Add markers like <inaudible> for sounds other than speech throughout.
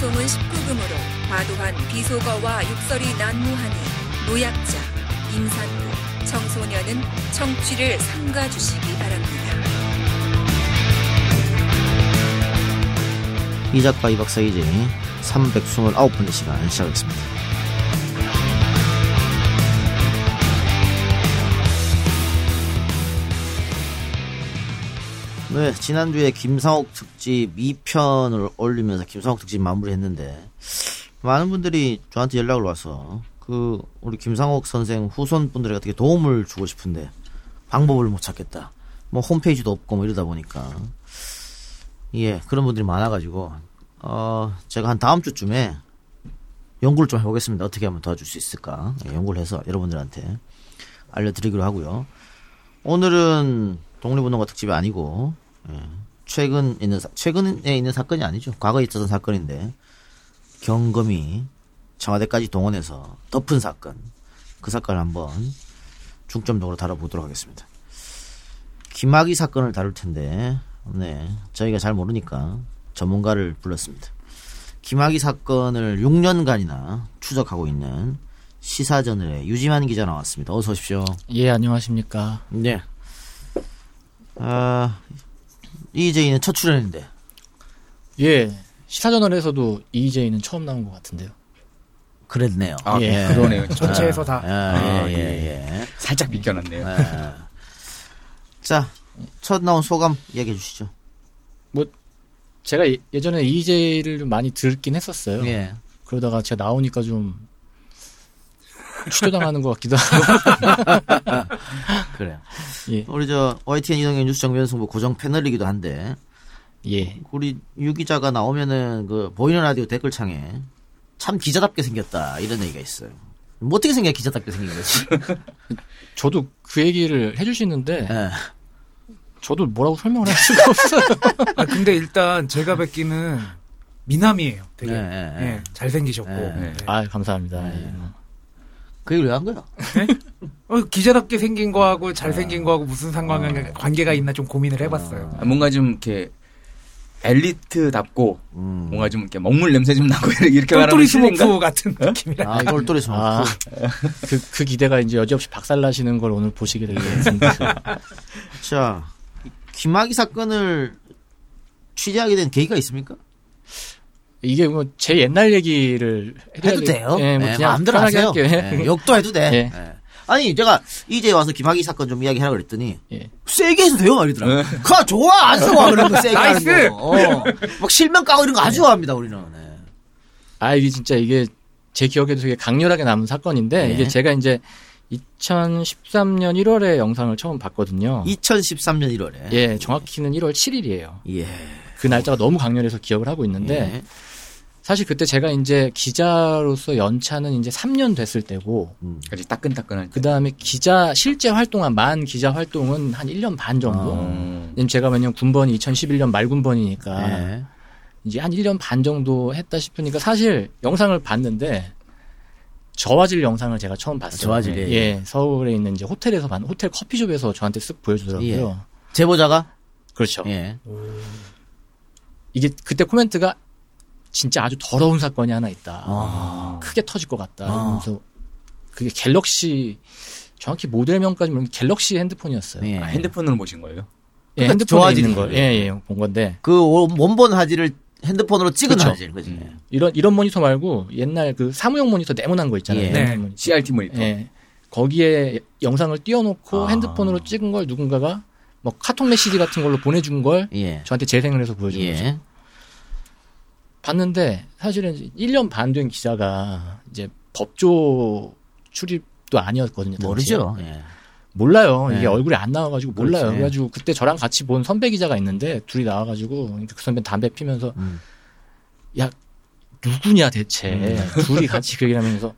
방송은 19금으로 과도한 비속어와 욕설이 난무하니 노약자, 임산부, 청소년은 청취를 삼가주시기 바랍니다. 이 작가 이 박사 이제 329번째 시간 시작하겠습니다. 네, 지난주에 김상옥 특집 2편을 올리면서 김상옥 특집 마무리했는데 많은 분들이 저한테 연락을 와서 그 우리 김상옥 선생 후손 분들에게 어떻게 도움을 주고 싶은데 방법을 못 찾겠다. 뭐 홈페이지도 없고 뭐 이러다 보니까 예 그런 분들이 많아가지고 어 제가 한 다음 주쯤에 연구를 좀 해보겠습니다. 어떻게 하면 도와줄 수 있을까 예, 연구를 해서 여러분들한테 알려드리기로 하고요. 오늘은 독립운동가 특집이 아니고 예, 최근 있는 사- 최근에 있는 사건이 아니죠. 과거에 있었던 사건인데 경검이 청와대까지 동원해서 덮은 사건 그 사건을 한번 중점적으로 다뤄보도록 하겠습니다. 김학의 사건을 다룰 텐데 네 저희가 잘 모르니까 전문가를 불렀습니다. 김학의 사건을 6년간이나 추적하고 있는 시사저널의 유지만 기자 나왔습니다. 어서 오십시오. 예, 안녕하십니까. 네. 아, 이재희는 첫 출연인데. 예, 시사저널에서도 EJ는 처음 나온 것 같은데요. 그랬네요. 아, 예. 그러네요. 전체에서 다. 아, 예, 아, 예, 예. 예. 살짝 비껴놨네요. 예. 자, 첫 나온 소감 얘기해 주시죠. 제가 예- 예전에 EJ를 좀 많이 듣긴 했었어요. 예. 그러다가 제가 나오니까 좀 취조당하는 것 같기도 하고. <laughs> 그래요. 예, 우리 저 YTN 이동현 뉴스 정변승부 고정 패널이기도 한데 예. 우리 유 기자가 나오면은 그 보이는 라디오 댓글창에 참 기자답게 생겼다 이런 얘기가 있어요. 뭐 어떻게 생겨 기자답게 생긴 거지? <laughs> 저도 그 얘기를 해주시는데 예. 저도 뭐라고 설명을 할 수가 없어요. <laughs> 아, 근데 일단 제가 뵙기는 미남이에요. 되게 예, 예, 예. 예, 잘생기셨고. 예. 네. 아, 감사합니다. 예. 그 얘기를 왜 한 거야? 어, 기자답게 생긴 거하고 잘생긴 거하고 무슨 상관 관계가 있나 좀 고민을 해봤어요. 아, 뭔가 좀 이렇게 엘리트답고 음. 뭔가 좀 이렇게 먹물 냄새 좀 나고 <laughs> 이렇게 말하면 똘똘이? 스모프 같은 느낌이라. 아, 똘똘이 스머프. 아, 그, 그 기대가 이제 여지없이 박살나시는 걸 오늘 보시게 되겠습니다. <laughs> 자, 김학의 사건을 취재하게 된 계기가 있습니까? 이게 뭐 제 옛날 얘기를 해도 돼- 돼요. 예, 뭐 예, 그냥 마음대로 하세요. 할게요. 예, 욕도 해도 돼. <laughs> 예. 예. 아니, 제가 이제 와서 김학의 사건 좀 이야기하라고 그랬더니 예. 세게 해도 돼요 말이더라. 가 좋아 안 좋아 그런 거 세게 하는! 거. 어. 막 실명 까고 이런 거 아주 좋아합니다 우리는. 네. 아, 이게 진짜 이게 제 기억에도 되게 강렬하게 남은 사건인데, 네. 이게 제가 이제 2013년 1월에 영상을 처음 봤거든요. 2013년 1월에. 예, 정확히는 1월 7일이에요. 예. 그 날짜가 너무 강렬해서 기억을 하고 있는데, 예. 사실 그때 제가 이제 기자로서 연차는 이제 3년 됐을 때고, 아주 따끈따끈한. 그 다음에 기자, 실제 활동한 만 기자 활동은 한 1년 반 정도? 음. 왜냐면 제가 왜냐면 군번이 2011년 말군번이니까, 예. 이제 한 1년 반 정도 했다 싶으니까 사실 영상을 봤는데 저화질 영상을 제가 처음 봤어요. 저화질이에요? 예, 서울에 있는 이제 호텔에서 봤 호텔 커피숍에서 저한테 쓱 보여주더라고요. 예. 제보자가 그렇죠. 예. 이게 그때 코멘트가 진짜 아주 더러운 사건이 하나 있다. 아. 크게 터질 것 같다. 아. 그래서 그게 갤럭시 정확히 모델명까지 모르는 갤럭시 핸드폰이었어요. 예. 아, 핸드폰으로 보신 거예요? 예, 그러니까 핸드폰에 있는. 걸. 예, 예, 본 건데 그 원- 원본 하지를 핸드폰으로 찍은 그쵸. 하지를 그지. 이런 이런 모니터 말고 옛날 그 사무용 모니터 네모난 거 있잖아요. 예. 네. 모니터. CRT 모니터. 예. 거기에 영상을 띄워놓고 아. 핸드폰으로 찍은 걸 누군가가 뭐 카톡 메시지 같은 걸로 보내준 걸 예. 저한테 재생을 해서 보여준 거죠. 예. 봤는데 사실은 이제 1년 반 된 기자가 이제 법조 출입도 아니었거든요. 당시에. 모르죠. 예. 몰라요. 네. 이게 얼굴이 안 나와가지고 몰라요. 그렇지. 그래가지고 그때 저랑 같이 본 선배 기자가 있는데 둘이 나와가지고 그 선배 담배 피면서 음. 야 누구냐 대체 음. 둘이 같이 그 얘기를 하면서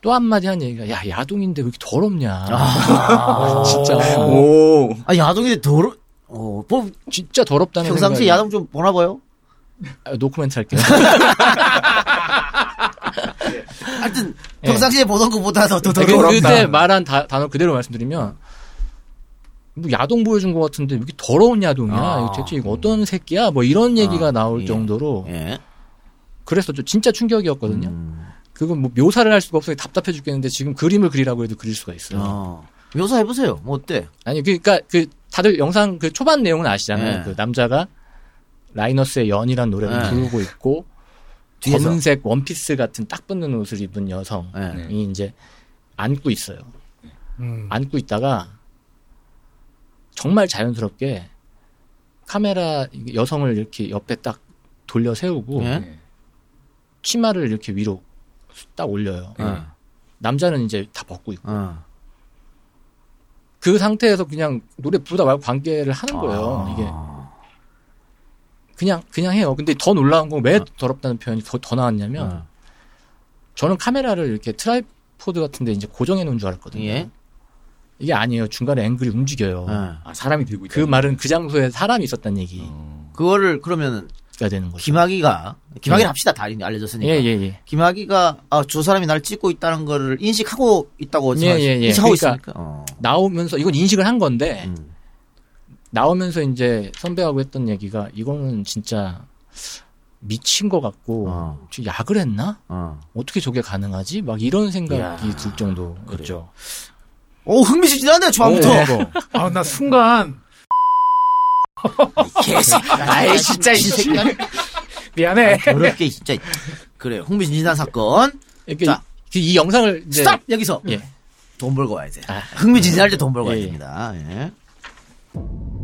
또 한마디 한 얘기가 야 야동인데 왜 이렇게 더럽냐 아. <laughs> 진짜 오. 아 야동이 더러. 어, 뭐 진짜 더럽다는 평상시 생각이- 야동 좀 보나 봐요. 아, 노코멘트 할게요 <laughs> 하여튼 예. 평상시에 보던 것보다 더, 더 그, 더러워. 그때 말한 다- 단어 그대로 말씀드리면 뭐 야동 보여준 것 같은데 왜 이렇게 더러운 야동이야 아. 대체 이거 어떤 새끼야 뭐 이런 얘기가 아, 나올 예. 정도로 예. 그랬었죠. 진짜 충격이었거든요. 음. 그건 뭐 묘사를 할 수가 없어서 답답해 죽겠는데 지금 그림을 그리라고 해도 그릴 수가 있어요. 어. 묘사해 보세요. 뭐 어때? 아니 그러니까 그 다들 영상 그 초반 내용은 아시잖아요. 네. 그 남자가 라이너스의 연이란 노래를 네. 부르고 있고 뒤에서. 검은색 원피스 같은 딱 붙는 옷을 입은 여성이 네. 이제 안고 있어요. 음. 안고 있다가 정말 자연스럽게 카메라 여성을 이렇게 옆에 딱 돌려 세우고 예? 네. 치마를 이렇게 위로 딱 올려요. 어. 남자는 이제 다 벗고 있고 어. 그 상태에서 그냥 노래 부르다 말고 관계를 하는 거예요. 아. 이게 그냥 그냥 해요. 근데 더 놀라운 건 왜 더럽다는 표현이 더, 더 나왔냐면 어. 저는 카메라를 이렇게 tripod 같은데 이제 고정해 놓은 줄 알았거든요. 예? 이게 아니에요. 중간에 앵글이 움직여요. 어. 아, 사람이 들고 있다. 그 말은 그 장소에 사람이 있었다는 얘기가 어. 그거를 그러면 되는 거죠. 김학이가 김학이 예. 합시다 다 알려졌으니까. 예, 예, 예. 김학이가 아, 저 사람이 날 찍고 있다는 거를 인식하고 있다고 예, 생각- 예, 예. 인식하고 그러니까 있습니까? 어. 나오면서 이건 인식을 한 건데 음. 나오면서 이제 선배하고 했던 얘기가 이거는 진짜 미친 것 같고 어. 저 약을 했나? 어. 어떻게 저게 가능하지? 막 이런 생각이 이야. 들 정도였죠. 오 흥미진진한데 초반부터. 어, 아, 나 순간 <laughs> 아이 진짜 이 새끼야. 미안해. 어렵게 진짜 그래 흥미진진한 사건. 이렇게 자. 이, 이 영상을 이제 stop 여기서 예. 돈 벌고 와야 돼. 아. 흥미진진할 때 돈 벌고 예, 와야 예. 됩니다. 예.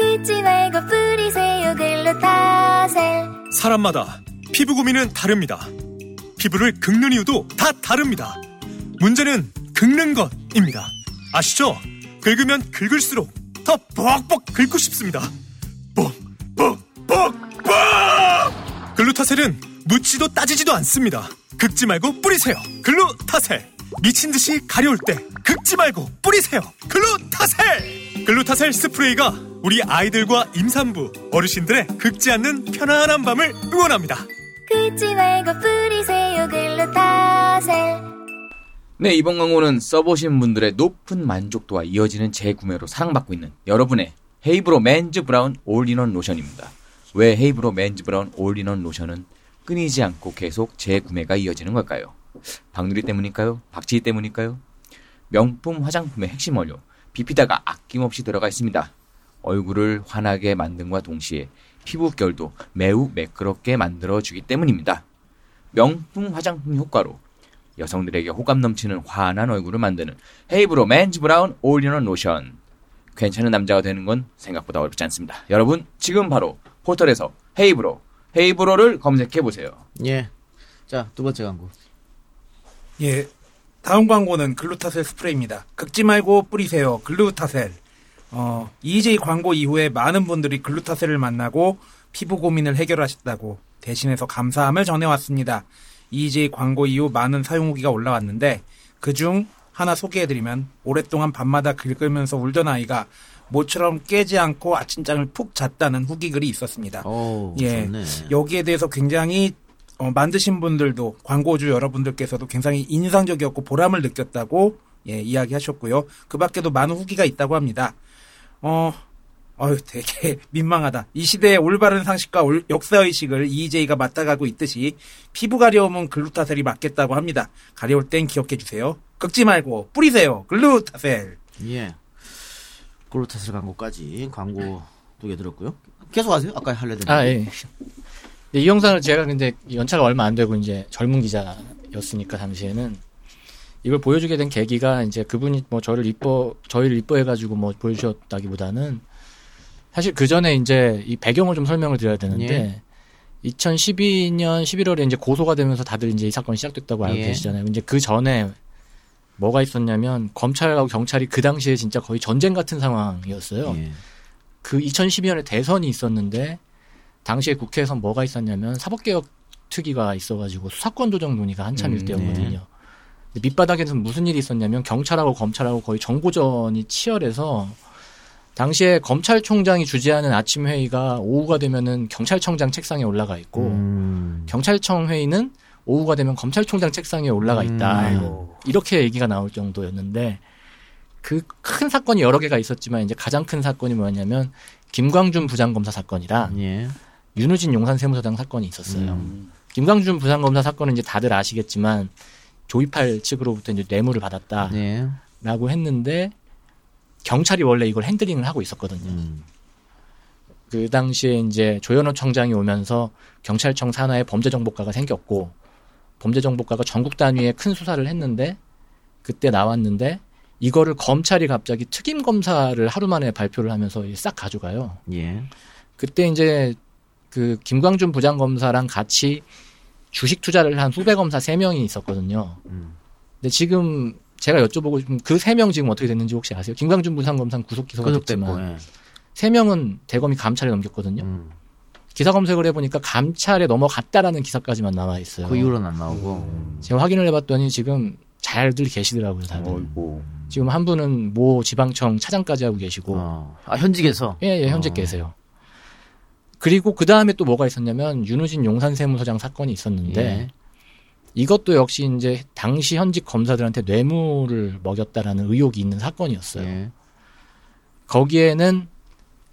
긁지 말고 뿌리세요 글루타셀 사람마다 피부 고민은 다릅니다. 피부를 긁는 이유도 다 다릅니다. 문제는 긁는 것입니다. 아시죠? 긁으면 긁을수록 더 뻑뻑 긁고 싶습니다. 뻑뻑뻑뻑! 글루타셀은 묻지도 따지지도 않습니다. 긁지 말고 뿌리세요. 글루타셀. 미친 듯이 가려울 때 긁지 말고 뿌리세요. 글루타셀. 글루타셀 스프레이가 우리 아이들과 임산부, 어르신들의 긁지 않는 편안한 밤을 응원합니다. 긁지 말고 뿌리세요 글루타셀 네, 이번 광고는 써보신 분들의 높은 만족도와 이어지는 재구매로 사랑받고 있는 여러분의 헤이브로 맨즈 브라운 올인원 로션입니다. 왜 헤이브로 맨즈 브라운 올인원 로션은 끊이지 않고 계속 재구매가 이어지는 걸까요? 박누리 때문일까요? 박지희 때문일까요? 명품 화장품의 핵심 원료 비피다가 아낌없이 들어가 있습니다. 얼굴을 환하게 만듦과 동시에 피부결도 매우 매끄럽게 만들어주기 때문입니다. 명품 화장품 효과로 여성들에게 호감 넘치는 환한 얼굴을 만드는 헤이브로 맨즈 브라운 올인원 로션. 괜찮은 남자가 되는 건 생각보다 어렵지 않습니다. 여러분, 지금 바로 포털에서 헤이브로, 헤이브로를 검색해 보세요. 예. 자, 두 번째 광고. 예. 다음 광고는 글루타셀 스프레이입니다. 긁지 말고 뿌리세요. 글루타셀. 어, EJ 광고 이후에 많은 분들이 글루타셀을 만나고 피부 고민을 해결하셨다고 대신해서 감사함을 전해왔습니다. EJ 광고 이후 많은 사용 후기가 올라왔는데 그중 하나 소개해드리면 오랫동안 밤마다 긁으면서 울던 아이가 모처럼 깨지 않고 아침잠을 푹 잤다는 후기 글이 있었습니다. 오, 예. 좋네. 여기에 대해서 굉장히 어, 만드신 분들도 광고주 여러분들께서도 굉장히 인상적이었고 보람을 느꼈다고 예, 이야기하셨고요. 그 밖에도 많은 후기가 있다고 합니다. 어, 어휴, 되게 <laughs> 민망하다. 이 시대의 올바른 상식과 올- 역사의식을 EJ가 맞다가고 있듯이 피부 가려움은 글루타셀이 맞겠다고 합니다. 가려울 땐 기억해 주세요. 긁지 말고 뿌리세요. 글루타셀. 예. 글루타셀 광고까지 광고 두 개 들었고요. 계속 하세요. 아까 할래 됐는데. 아, 예. 네, 이 영상을 제가 근데 연차가 얼마 안 되고 이제 젊은 기자였으니까 당시에는 이걸 보여주게 된 계기가 이제 그분이 뭐 저를 이뻐 저희를 이뻐해가지고 뭐 보여주셨다기보다는 사실 그 전에 이제 이 배경을 좀 설명을 드려야 되는데 2012년 11월에 이제 고소가 되면서 다들 이제 이 사건이 시작됐다고 알고 예. 계시잖아요. 이제 그 전에 뭐가 있었냐면 검찰하고 경찰이 그 당시에 진짜 거의 전쟁 같은 상황이었어요. 예. 그 2012년에 대선이 있었는데 당시에 국회에서 뭐가 있었냐면 사법개혁 특위가 있어가지고 수사권 조정 논의가 한참일 음, 때였거든요. 근데 밑바닥에서는 무슨 일이 있었냐면 경찰하고 검찰하고 거의 정보전이 치열해서 당시에 검찰총장이 주재하는 아침 회의가 오후가 되면은 경찰청장 책상에 올라가 있고 음. 경찰청 회의는 오후가 되면 검찰총장 책상에 올라가 있다. 음. 이렇게 얘기가 나올 정도였는데 그 큰 사건이 여러 개가 있었지만 이제 가장 큰 사건이 뭐였냐면 김광준 부장검사 사건이랑 예. 윤우진 용산 세무서장 사건이 있었어요. 음. 김광준 부장검사 사건은 이제 다들 아시겠지만 조이팔 측으로부터 이제 뇌물을 받았다라고 예. 했는데 경찰이 원래 이걸 핸들링을 하고 있었거든요. 음. 그 당시에 이제 조현호 청장이 오면서 경찰청 산하에 범죄정보과가 생겼고 범죄정보과가 전국 단위의 큰 수사를 했는데 그때 나왔는데 이거를 검찰이 갑자기 특임 검사를 하루 만에 발표를 하면서 싹 가져가요. 예. 그때 이제 그 김광준 부장검사랑 같이 주식 투자를 한 후배 검사 세명이 있었거든요. 음. 근데 지금 제가 여쭤보고 그세명 지금 어떻게 됐는지 혹시 아세요? 김광준 부장검사는 구속 기소가. 됐지만 예. 세 명은 대검이 감찰에 넘겼거든요. 음. 기사 검색을 해보니까 감찰에 넘어갔다라는 기사까지만 나와 있어요. 그 이후로는 안 나오고. 제가 확인을 해봤더니 지금 잘들 계시더라고요, 다들. 어이고. 지금 한 분은 모 지방청 차장까지 하고 계시고, 어. 아 현직에서. 예, 예, 현재 어. 계세요. 그리고 그 다음에 또 뭐가 있었냐면 윤우진 용산세무서장 사건이 있었는데 예. 이것도 역시 이제 당시 현직 검사들한테 뇌물을 먹였다라는 의혹이 있는 사건이었어요. 예. 거기에는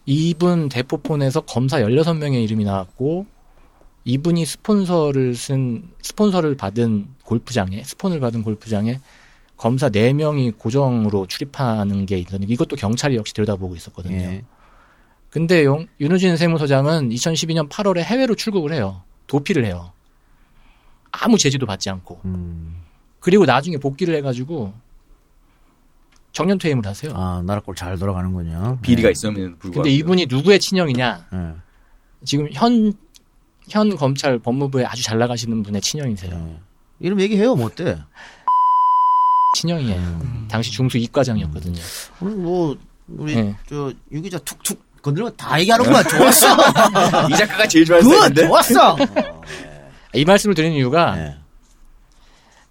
이분 대포폰에서 검사 16명의 이름이 나왔고 이분이 스폰서를 쓴 스폰서를 받은 골프장에 스폰을 받은 골프장에 검사 4명이 고정으로 출입하는 게 있었는데 이것도 경찰이 역시 들여다보고 있었거든요. 예. 근데 용- 윤우진 세무서장은 2012년 8월에 해외로 출국을 해요. 도피를 해요. 아무 제지도 받지 않고. 음. 그리고 나중에 복귀를 해가지고 정년 퇴임을 하세요. 아 나라 꼴 잘 돌아가는군요. 비리가 예. 있으면 불구하고. 근데 이분이 누구의 친형이냐? 예. 지금 현, 현 검찰 법무부에 아주 잘 나가시는 분의 친형이세요. 예. 이름 얘기해요 뭐 어때? 친형이에요. 음. 당시 중수 이과장이었거든요. 오늘 뭐 우리 네. 저 유기자 툭툭 건드리면 다 얘기하는구만 좋았어. <laughs> 이 작가가 제일 좋아할 그거 텐데. 좋았어. 이 말씀을 드리는 이유가 예.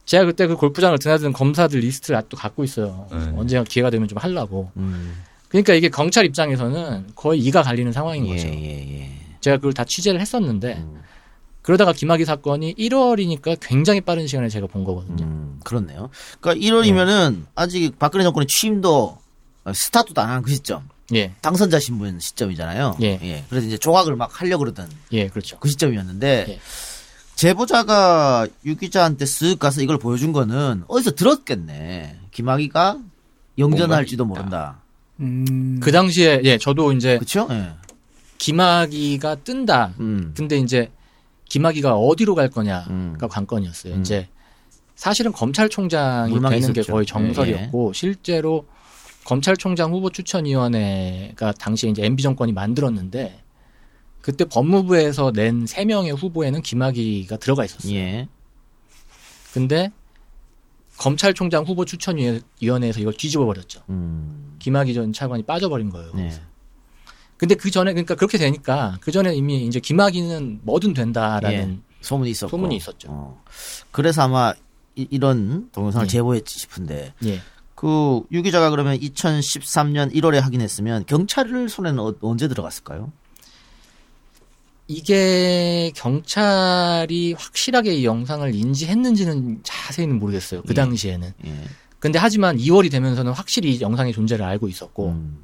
제가 그때 그 골프장을 드나드는 검사들 리스트를 아직도 갖고 있어요. 네. 언젠가 기회가 되면 좀 하려고. 음. 그러니까 이게 경찰 입장에서는 거의 이가 갈리는 상황인 예, 거죠. 예, 예. 제가 그걸 다 취재를 했었는데 음. 그러다가 김학의 사건이 1월이니까 굉장히 빠른 시간에 제가 본 거거든요. 음, 그렇네요. 그러니까 1월이면은 아직 박근혜 정권의 취임도 어, 스타트도 안 한 그 시점. 예, 당선자 신분 시점이잖아요. 예. 그래서 이제 조각을 막 하려고 그러던 예, 그렇죠. 그 시점이었는데 예. 제보자가 유 기자한테 쓱 가서 이걸 보여준 거는 어디서 들었겠네. 김학의가 영전할지도 모른다. 음. 그 당시에 예, 저도 이제 그렇죠? 예. 김학의가 뜬다. 음. 근데 이제 김학의가 어디로 갈 거냐가 음. 관건이었어요. 음. 이제 사실은 검찰총장이 되는 게 있었죠. 거의 정설이었고 실제로 검찰총장 후보 추천위원회가 당시에 이제 MB 정권이 만들었는데 그때 법무부에서 낸 세 명의 후보에는 김학의가 들어가 있었어요. 예. 근데 검찰총장 후보 추천위원회에서 이걸 뒤집어 버렸죠. 음. 김학의 전 차관이 빠져버린 거예요. 네. 근데 그 전에 그러니까 그렇게 되니까 그 전에 이미 이제 김학의는 뭐든 된다라는 소문이 있었고. 소문이 있었죠. 어. 그래서 아마 이, 런 동영상을 예. 제보했지 싶은데 예. 그 유 기자가 그러면 2013년 1월에 확인했으면 경찰 손에는 어- 언제 들어갔을까요? 이게 경찰이 확실하게 이 영상을 인지했는지는 자세히는 모르겠어요. 그 예. 당시에는. 예. 근데 하지만 2월이 되면서는 확실히 이 영상의 존재를 알고 있었고 음.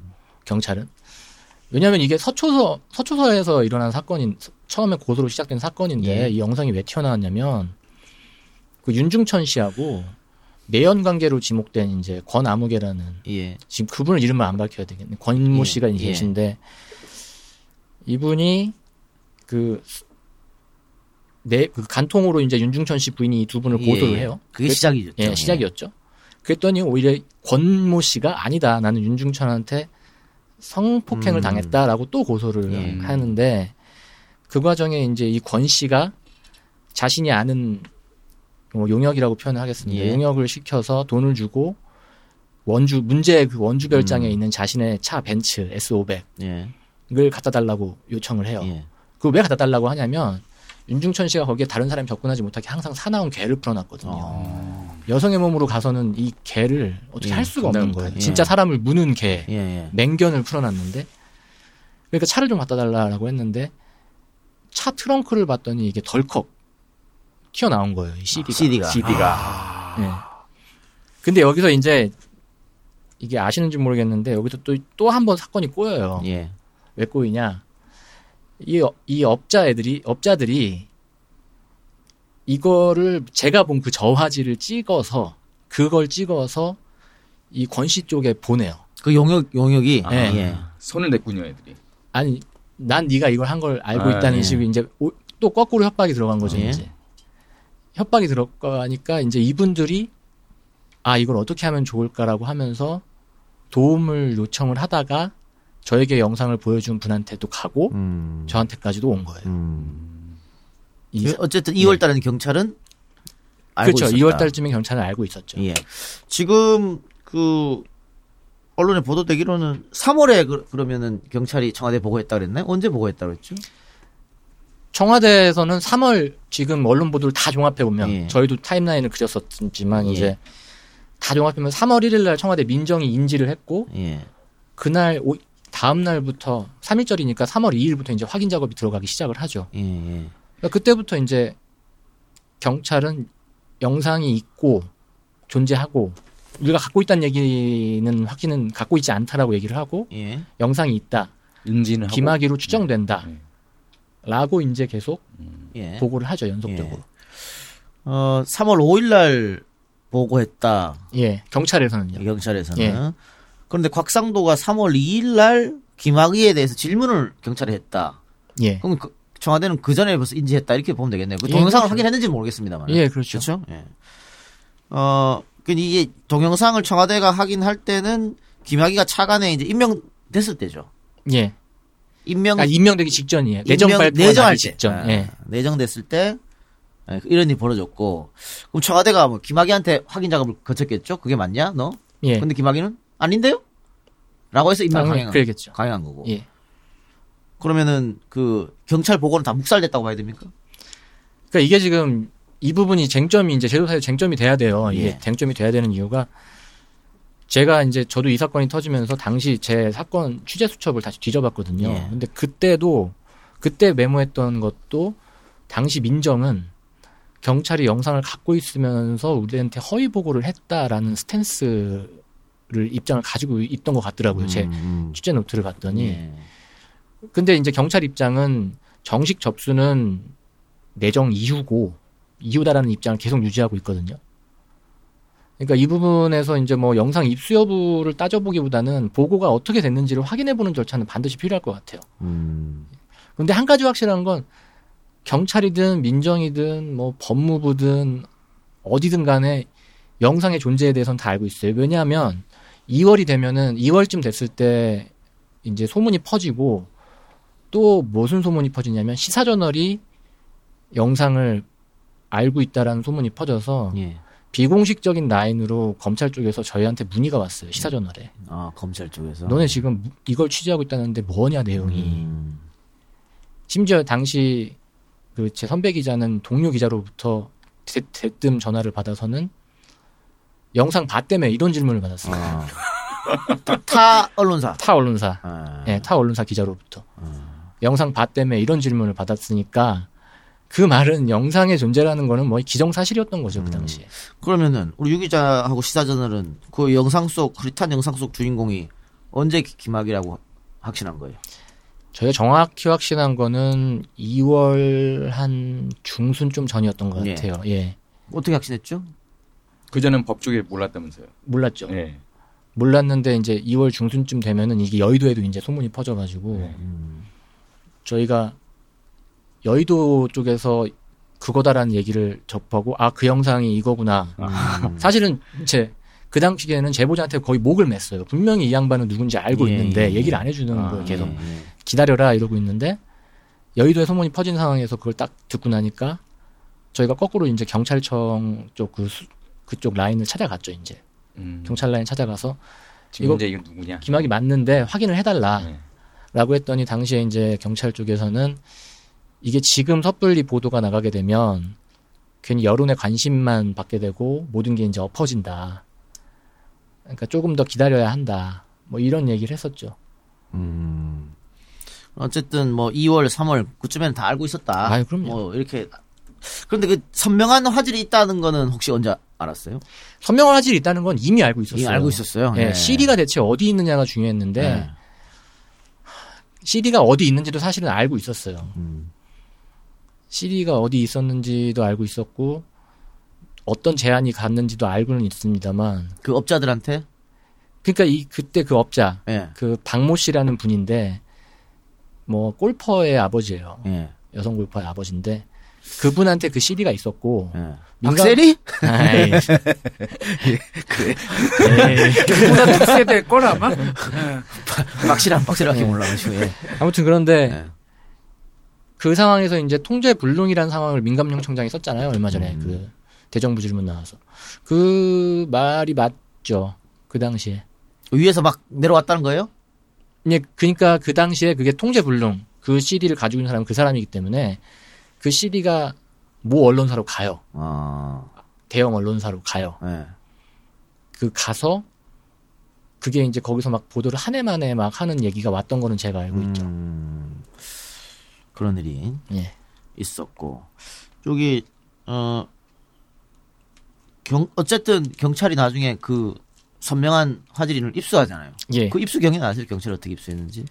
경찰은 왜냐하면 이게 서초서 서초서에서 일어난 사건인 처음에 고소로 시작된 사건인데 예. 이 영상이 왜 튀어나왔냐면 그 윤중천 씨하고 내연 관계로 지목된 이제 권아무개라는 예. 지금 그분을 이름을 안 밝혀야 되겠네. 권모 예, 씨가 예. 계신데 이분이 그 내, 그 간통으로 이제 윤중천 씨 부인이 이두 분을 고소를 예. 해요. 그게 그- 시작이죠. 예, 시작이었죠. 그랬더니 오히려 권모 씨가 아니다. 나는 윤중천한테 성폭행을 음. 당했다라고 또 고소를 예. 하는데 그 과정에 이제 이 권 씨가 자신이 아는 뭐 용역이라고 표현을 하겠습니다. 예. 용역을 시켜서 돈을 주고 원주 문제 그 원주 별장에 음. 있는 자신의 차 벤츠 S500을 예. 갖다 달라고 요청을 해요. 예. 그걸 왜 갖다 달라고 하냐면 윤중천 씨가 거기에 다른 사람이 접근하지 못하게 항상 사나운 개를 풀어놨거든요. 어. 여성의 몸으로 가서는 이 개를 어떻게 예, 할 수가 없는 거예요. 예. 진짜 사람을 무는 개, 예, 예. 맹견을 풀어놨는데 그러니까 차를 좀 갖다 달라고 했는데 차 트렁크를 봤더니 이게 덜컥 튀어나온 거예요. 이 CD가. CD가. CD가 예. 근데 여기서 이제 이게 아시는지 모르겠는데 여기서 또 또 한 번 사건이 꼬여요. 예. 왜 꼬이냐? 이, 업- 이 업자 애들이 업자들이 이거를 제가 본 그 저화질을 찍어서 그걸 찍어서 이 권 씨 쪽에 보내요. 그 용역 용역이 예. 예. 손을 냈군요, 애들이. 아니 난 네가 이걸 한 걸 알고 아, 있다는 예. 식으로 이제 오- 또 거꾸로 협박이 들어간 거죠 예. 이제 협박이 들어가니까 이제 이분들이 아 이걸 어떻게 하면 좋을까라고 하면서 도움을 요청을 하다가 저에게 영상을 보여준 분한테도 가고 음. 저한테까지도 온 거예요. 음. 이- 어쨌든 2월 달에는 경찰은 알고 그렇죠. 있었다. 2월 달쯤에 경찰은 알고 있었죠. 예. 지금 그 언론에 보도되기로는 3월에 그, 그러면은 경찰이 청와대 보고했다 그랬나요? 언제 보고했다 그랬죠? 청와대에서는 3월 지금 언론 보도를 다 종합해 보면 예. 저희도 타임라인을 그렸었지만 예. 이제 다 종합하면 3월 1일 날 청와대 민정이 인지를 했고 예. 그날 오- 다음 날부터 3일절이니까 3월 2일부터 이제 확인 작업이 들어가기 시작을 하죠. 예. 예. 그러니까 그때부터 이제 경찰은 영상이 있고 존재하고 우리가 갖고 있다는 얘기는 확인은 갖고 있지 않다라고 얘기를 하고 예. 영상이 있다. 인지는 하고. 김학의로 추정된다. 네. 라고 이제 계속 예. 보고를 하죠, 연속적으로. 어, 3월 5일 날 보고했다. 예, 경찰에서는요. 경찰에서는. 예. 그런데 곽상도가 3월 2일 날 김학의에 대해서 질문을 경찰에 했다. 예. 그럼 그, 청와대는 그 전에 벌써 인지했다 이렇게 보면 되겠네요. 그 예, 동영상을 그렇죠. 확인했는지 는 모르겠습니다만. 예, 그렇죠. 그렇죠. 예. 어, 그 이게 동영상을 청와대가 확인할 때는 김학의가 차관에 이제 임명됐을 때죠. 예. 임명 아, 임명되기 직전이에요. 내정 발표 내정할 때. 직전. 아, 예. 내정됐을 때 예, 이런 일이 벌어졌고 그럼 청와대가 뭐 김학의한테 확인 작업을 거쳤겠죠? 그게 맞냐? 너? 예. 근데 김학의는 아닌데요? 라고 해서 임명 강행 그러겠죠. 강행한 거고. 예. 그러면은 그 경찰 보고는 다 묵살됐다고 봐야 됩니까? 그러니까 이게 지금 이 부분이 쟁점이 이제 제도사에 쟁점이 돼야 돼요. 이게 예. 쟁점이 돼야 되는 이유가 제가 이제 저도 이 사건이 터지면서 당시 제 사건 취재 수첩을 다시 뒤져봤거든요. 예. 근데 그때도 그때 메모했던 것도 당시 민정은 경찰이 영상을 갖고 있으면서 우리한테 허위 보고를 했다라는 스탠스를 입장을 가지고 있던 것 같더라고요. 제 음, 취재 노트를 봤더니 예. 근데 이제 경찰 입장은 정식 접수는 내정 이후고 이후다라는 입장을 계속 유지하고 있거든요. 그러니까 이 부분에서 이제 뭐 영상 입수 여부를 따져보기보다는 보고가 어떻게 됐는지를 확인해보는 절차는 반드시 필요할 것 같아요. 음, 근데 한 가지 확실한 건 경찰이든 민정이든 뭐 법무부든 어디든 간에 영상의 존재에 대해서는 다 알고 있어요. 왜냐하면 2월이 되면은 2월쯤 됐을 때 이제 소문이 퍼지고 또 무슨 소문이 퍼지냐면 시사저널이 영상을 알고 있다라는 소문이 퍼져서 예. 비공식적인 라인으로 검찰 쪽에서 저희한테 문의가 왔어요. 시사저널에. 아 검찰 쪽에서. 너네 지금 이걸 취재하고 있다는데 뭐냐 내용이. 음, 심지어 당시 그 제 선배 기자는 동료 기자로부터 대, 대뜸 전화를 받아서는 영상 봤다며 이런 질문을 받았어요. 아. 타, <laughs> 타 언론사. 타 언론사, 아. 예, 타 언론사 기자로부터 영상 봤다며 이런 질문을 받았으니까 그 말은 영상의 존재라는 거는 뭐 기정사실이었던 거죠 그 당시에. 그러면은 우리 유 기자하고 시사저널은 그 영상 속 흐릿한 영상 속 주인공이 언제 기- 김학이라고 확신한 거예요? 저희가 정확히 확신한 거는 2월 한 중순 좀 전이었던 것 예. 같아요. 예, 어떻게 확신했죠? 그전엔 법조계 몰랐다면서요. 몰랐죠. 예. 몰랐는데 이제 2월 중순쯤 되면은 이게 여의도에도 이제 소문이 퍼져가지고 저희가 여의도 쪽에서 그거다라는 얘기를 접하고 아 그 영상이 이거구나. 음. <laughs> 사실은 이제 그 당시에는 제보자한테 거의 목을 맸어요. 분명히 이 양반은 누군지 알고 예, 있는데 예. 얘기를 안 해주는 아, 거예요. 계속 예, 예. 기다려라 이러고 있는데 여의도에 소문이 퍼진 상황에서 그걸 딱 듣고 나니까 저희가 거꾸로 이제 경찰청 쪽 그 그쪽 라인을 찾아갔죠. 이제 음. 경찰 라인 찾아가서 지금 이거- 이제 이건 누구냐? 김학이 맞는데 확인을 해달라. 네. 라고 했더니 당시에 이제 경찰 쪽에서는 이게 지금 섣불리 보도가 나가게 되면 괜히 여론의 관심만 받게 되고 모든 게 이제 엎어진다. 그러니까 조금 더 기다려야 한다. 뭐 이런 얘기를 했었죠. 음. 어쨌든 뭐 2월, 3월 그쯤에는 다 알고 있었다. 아유, 그럼요. 뭐 이렇게 그런데 그 선명한 화질이 있다는 거는 혹시 언제 알았어요? 선명한 화질이 있다는 건 이미 알고 있었어요. 이미 알고 있었어요. 예, 네. CD가 대체 어디 있느냐가 중요했는데 네. CD가 어디 있는지도 사실은 알고 있었어요. 음. CD가 어디 있었는지도 알고 있었고 어떤 제안이 갔는지도 알고는 있습니다만 그 업자들한테 그러니까 이 그때 그 업자 예. 그 박모 씨라는 분인데 뭐 골퍼의 아버지예요. 예. 여성 골퍼의 아버지인데 그분한테 그 CD가 있었고 예. 민간- 박세리? 아이, 그보다 득세될 걸 아마. 예. 박실한 박실하게 네. 몰라가지고 예. 아무튼 그런데 네. 그 상황에서 이제 통제 불능이라는 상황을 민감령 청장이 썼잖아요 얼마 전에. 음. 그 대정부 질문 나와서. 그 말이 맞죠 그 당시에. 위에서 막 내려왔다는 거예요? 예, 그러니까 그 당시에 그게 통제 불능 그 CD를 가지고 있는 사람은 그 사람이기 때문에 그 CD가 모 언론사로 가요. 아, 대형 언론사로 가요. 예. 그 가서 그게 이제 거기서 막 보도를 한 해 만에 막 하는 얘기가 왔던 거는 제가 알고 있죠. 음, 그런 일이 예. 있었고 저기 어 경, 어쨌든 경찰이 나중에 그 선명한 화질인을 입수하잖아요. 예. 그 입수 경위는 아세요? 경찰이 어떻게 입수했는지?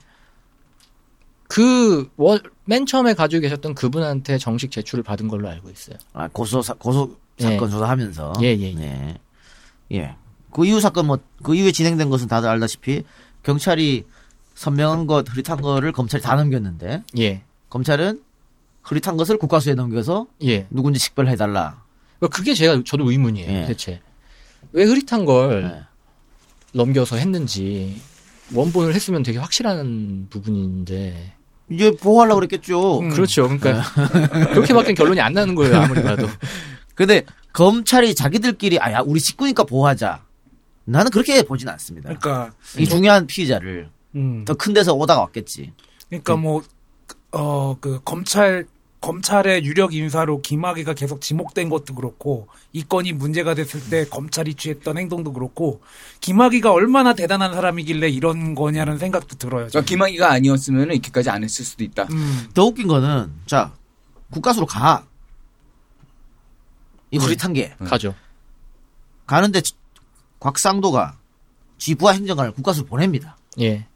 그, 월, 맨 처음에 가지고 계셨던 그분한테 정식 제출을 받은 걸로 알고 있어요. 아, 고소 사, 고소 예. 사건 조사하면서 예, 예, 예. 예. 예. 그 이후 사건 뭐 그 이후에 진행된 것은 다들 알다시피 경찰이 선명한 것, 흐릿한 거를 검찰이 다 넘겼는데 예. 검찰은 흐릿한 것을 국가수에 넘겨서 예. 누군지 식별해달라. 그러니까 그게 제가, 저도 의문이에요, 예. 대체. 왜 흐릿한 걸 예. 넘겨서 했는지, 원본을 했으면 되게 확실한 부분인데. 이제 보호하려고 그랬겠죠. 음. 그렇죠. 그러니까, <laughs> 그렇게밖에 결론이 안 나는 거예요, 아무리 봐도. <laughs> 근데 검찰이 자기들끼리 아야 우리 식구니까 보호하자. 나는 그렇게 보진 않습니다. 그러니까 이 중요한 피의자를 음. 더큰 데서 오다가 왔겠지. 그러니까 뭐 어 그 검찰 검찰의 유력 인사로 김학의가 계속 지목된 것도 그렇고 이 건이 문제가 됐을 때 검찰이 취했던 행동도 그렇고 김학의가 얼마나 대단한 사람이길래 이런 거냐는 생각도 들어요. 그러니까 김학의가 아니었으면 이렇게까지 안 했을 수도 있다. 음. 더 웃긴 거는 자 국가수로 가. 이 흐릿한 게 가죠. 가는데 지- 곽상도가 지부하 행정관을 국가수로 보냅니다. 예.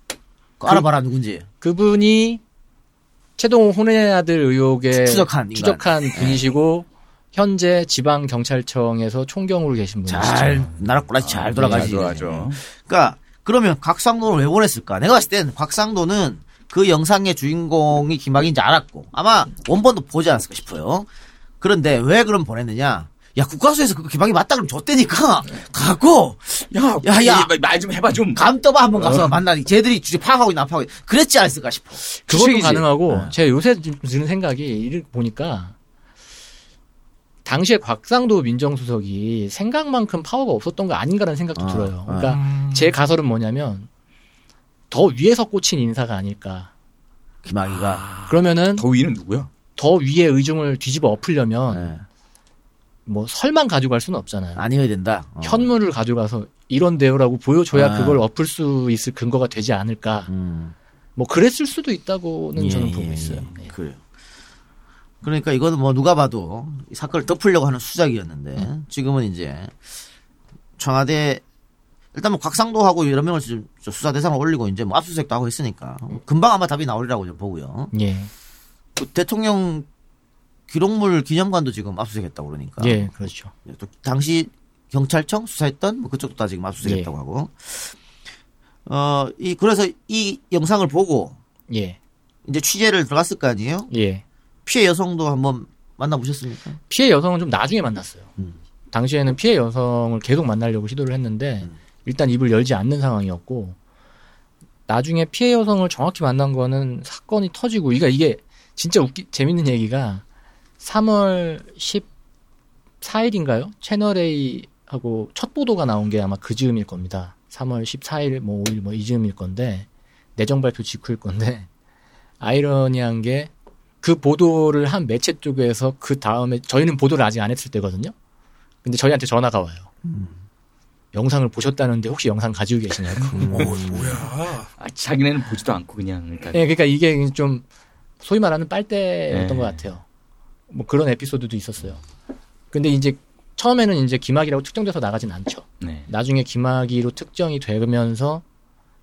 그거 알아봐라 누군지. 그분이 최동호 혼외 아들 의혹에 추적한. 추적한 분이시고 현재 지방 경찰청에서 총경으로 계신 분이시죠. 잘 나라 꼬라지 잘 돌아가지. 잘 돌아가죠. 그러니까 그러면 곽상도를 왜 보냈을까? 내가 봤을 땐 곽상도는 그 영상의 주인공이 김학인지 알았고 아마 원본도 보지 않았을까 싶어요. 그런데 왜 그럼 보냈느냐? 야 국가수에서 그 김학이 맞다 그러면 줬대니까 가고 야, 야, 야. 말좀 해봐 좀. 감 떠봐 한번 가서 만나니 쟤들이 주제 파악하고 있나 안 파악하고 있나. 그랬지 않았을까 싶어. 그것도. 가능하고 네. 제가 요새 좀 드는 생각이 이를 보니까 당시에 곽상도 민정수석이 생각만큼 파워가 없었던 거 아닌가라는 생각도 아, 들어요. 아. 그러니까 음. 제 가설은 뭐냐면 더 위에서 꽂힌 인사가 아닐까. 김학이가 그러면은 더 위는 누구야? 더 위에 의중을 뒤집어 엎으려면 네. 뭐 설만 가져갈 수는 없잖아요. 아니어야 된다. 어. 현물을 가져가서 이런데요라고 보여줘야 아. 그걸 엎을 수 있을 근거가 되지 않을까. 음. 뭐 그랬을 수도 있다고는 예, 저는 예, 보고 있어요. 예. 네. 그래요. 그러니까 이거는 뭐 누가 봐도 이 사건을 덮으려고 하는 수작이었는데 음. 지금은 이제 청와대 일단 뭐 곽상도하고 여러 명을 지금 저 수사 대상을 올리고 이제 뭐 압수수색도 하고 했으니까 금방 아마 답이 나오리라고 좀 보고요. 예, 그 대통령 기록물 기념관도 지금 압수수색했다고 그러니까. 예, 그렇죠. 또 당시 경찰청 수사했던 뭐 그쪽도 다 지금 예. 압수수색했다고 하고. 어, 이 그래서 이 영상을 보고 예, 이제 취재를 들어갔을 거 아니에요? 예. 피해 여성도 한번 만나보셨습니까? 피해 여성은 좀 나중에 만났어요. 음. 당시에는 피해 여성을 계속 만나려고 시도를 했는데 음. 일단 입을 열지 않는 상황이었고 나중에 피해 여성을 정확히 만난 거는 사건이 터지고 이가 이게 진짜 웃기 재밌는 얘기가 3월 14일인가요? 채널 A 하고 첫 보도가 나온 게 아마 그 즈음일 겁니다. 3월 14일 뭐 5일 뭐 이 즈음일 건데 내정 발표 직후일 건데 아이러니한 게 그 보도를 한 매체 쪽에서 그 다음에 저희는 보도를 아직 안 했을 때거든요. 근데 저희한테 전화가 와요. 영상을 보셨다는데 혹시 영상 가지고 계시냐고. 오, 뭐야. 아, 자기네는 보지도 않고 그냥 그러니까 예, 그러니까 이게 좀 소위 말하는 빨대였던 네. 것 같아요. 뭐 그런 에피소드도 있었어요. 근데 이제 처음에는 이제 김학이라고 특정돼서 나가진 않죠. 네. 나중에 김학이로 특정이 되면서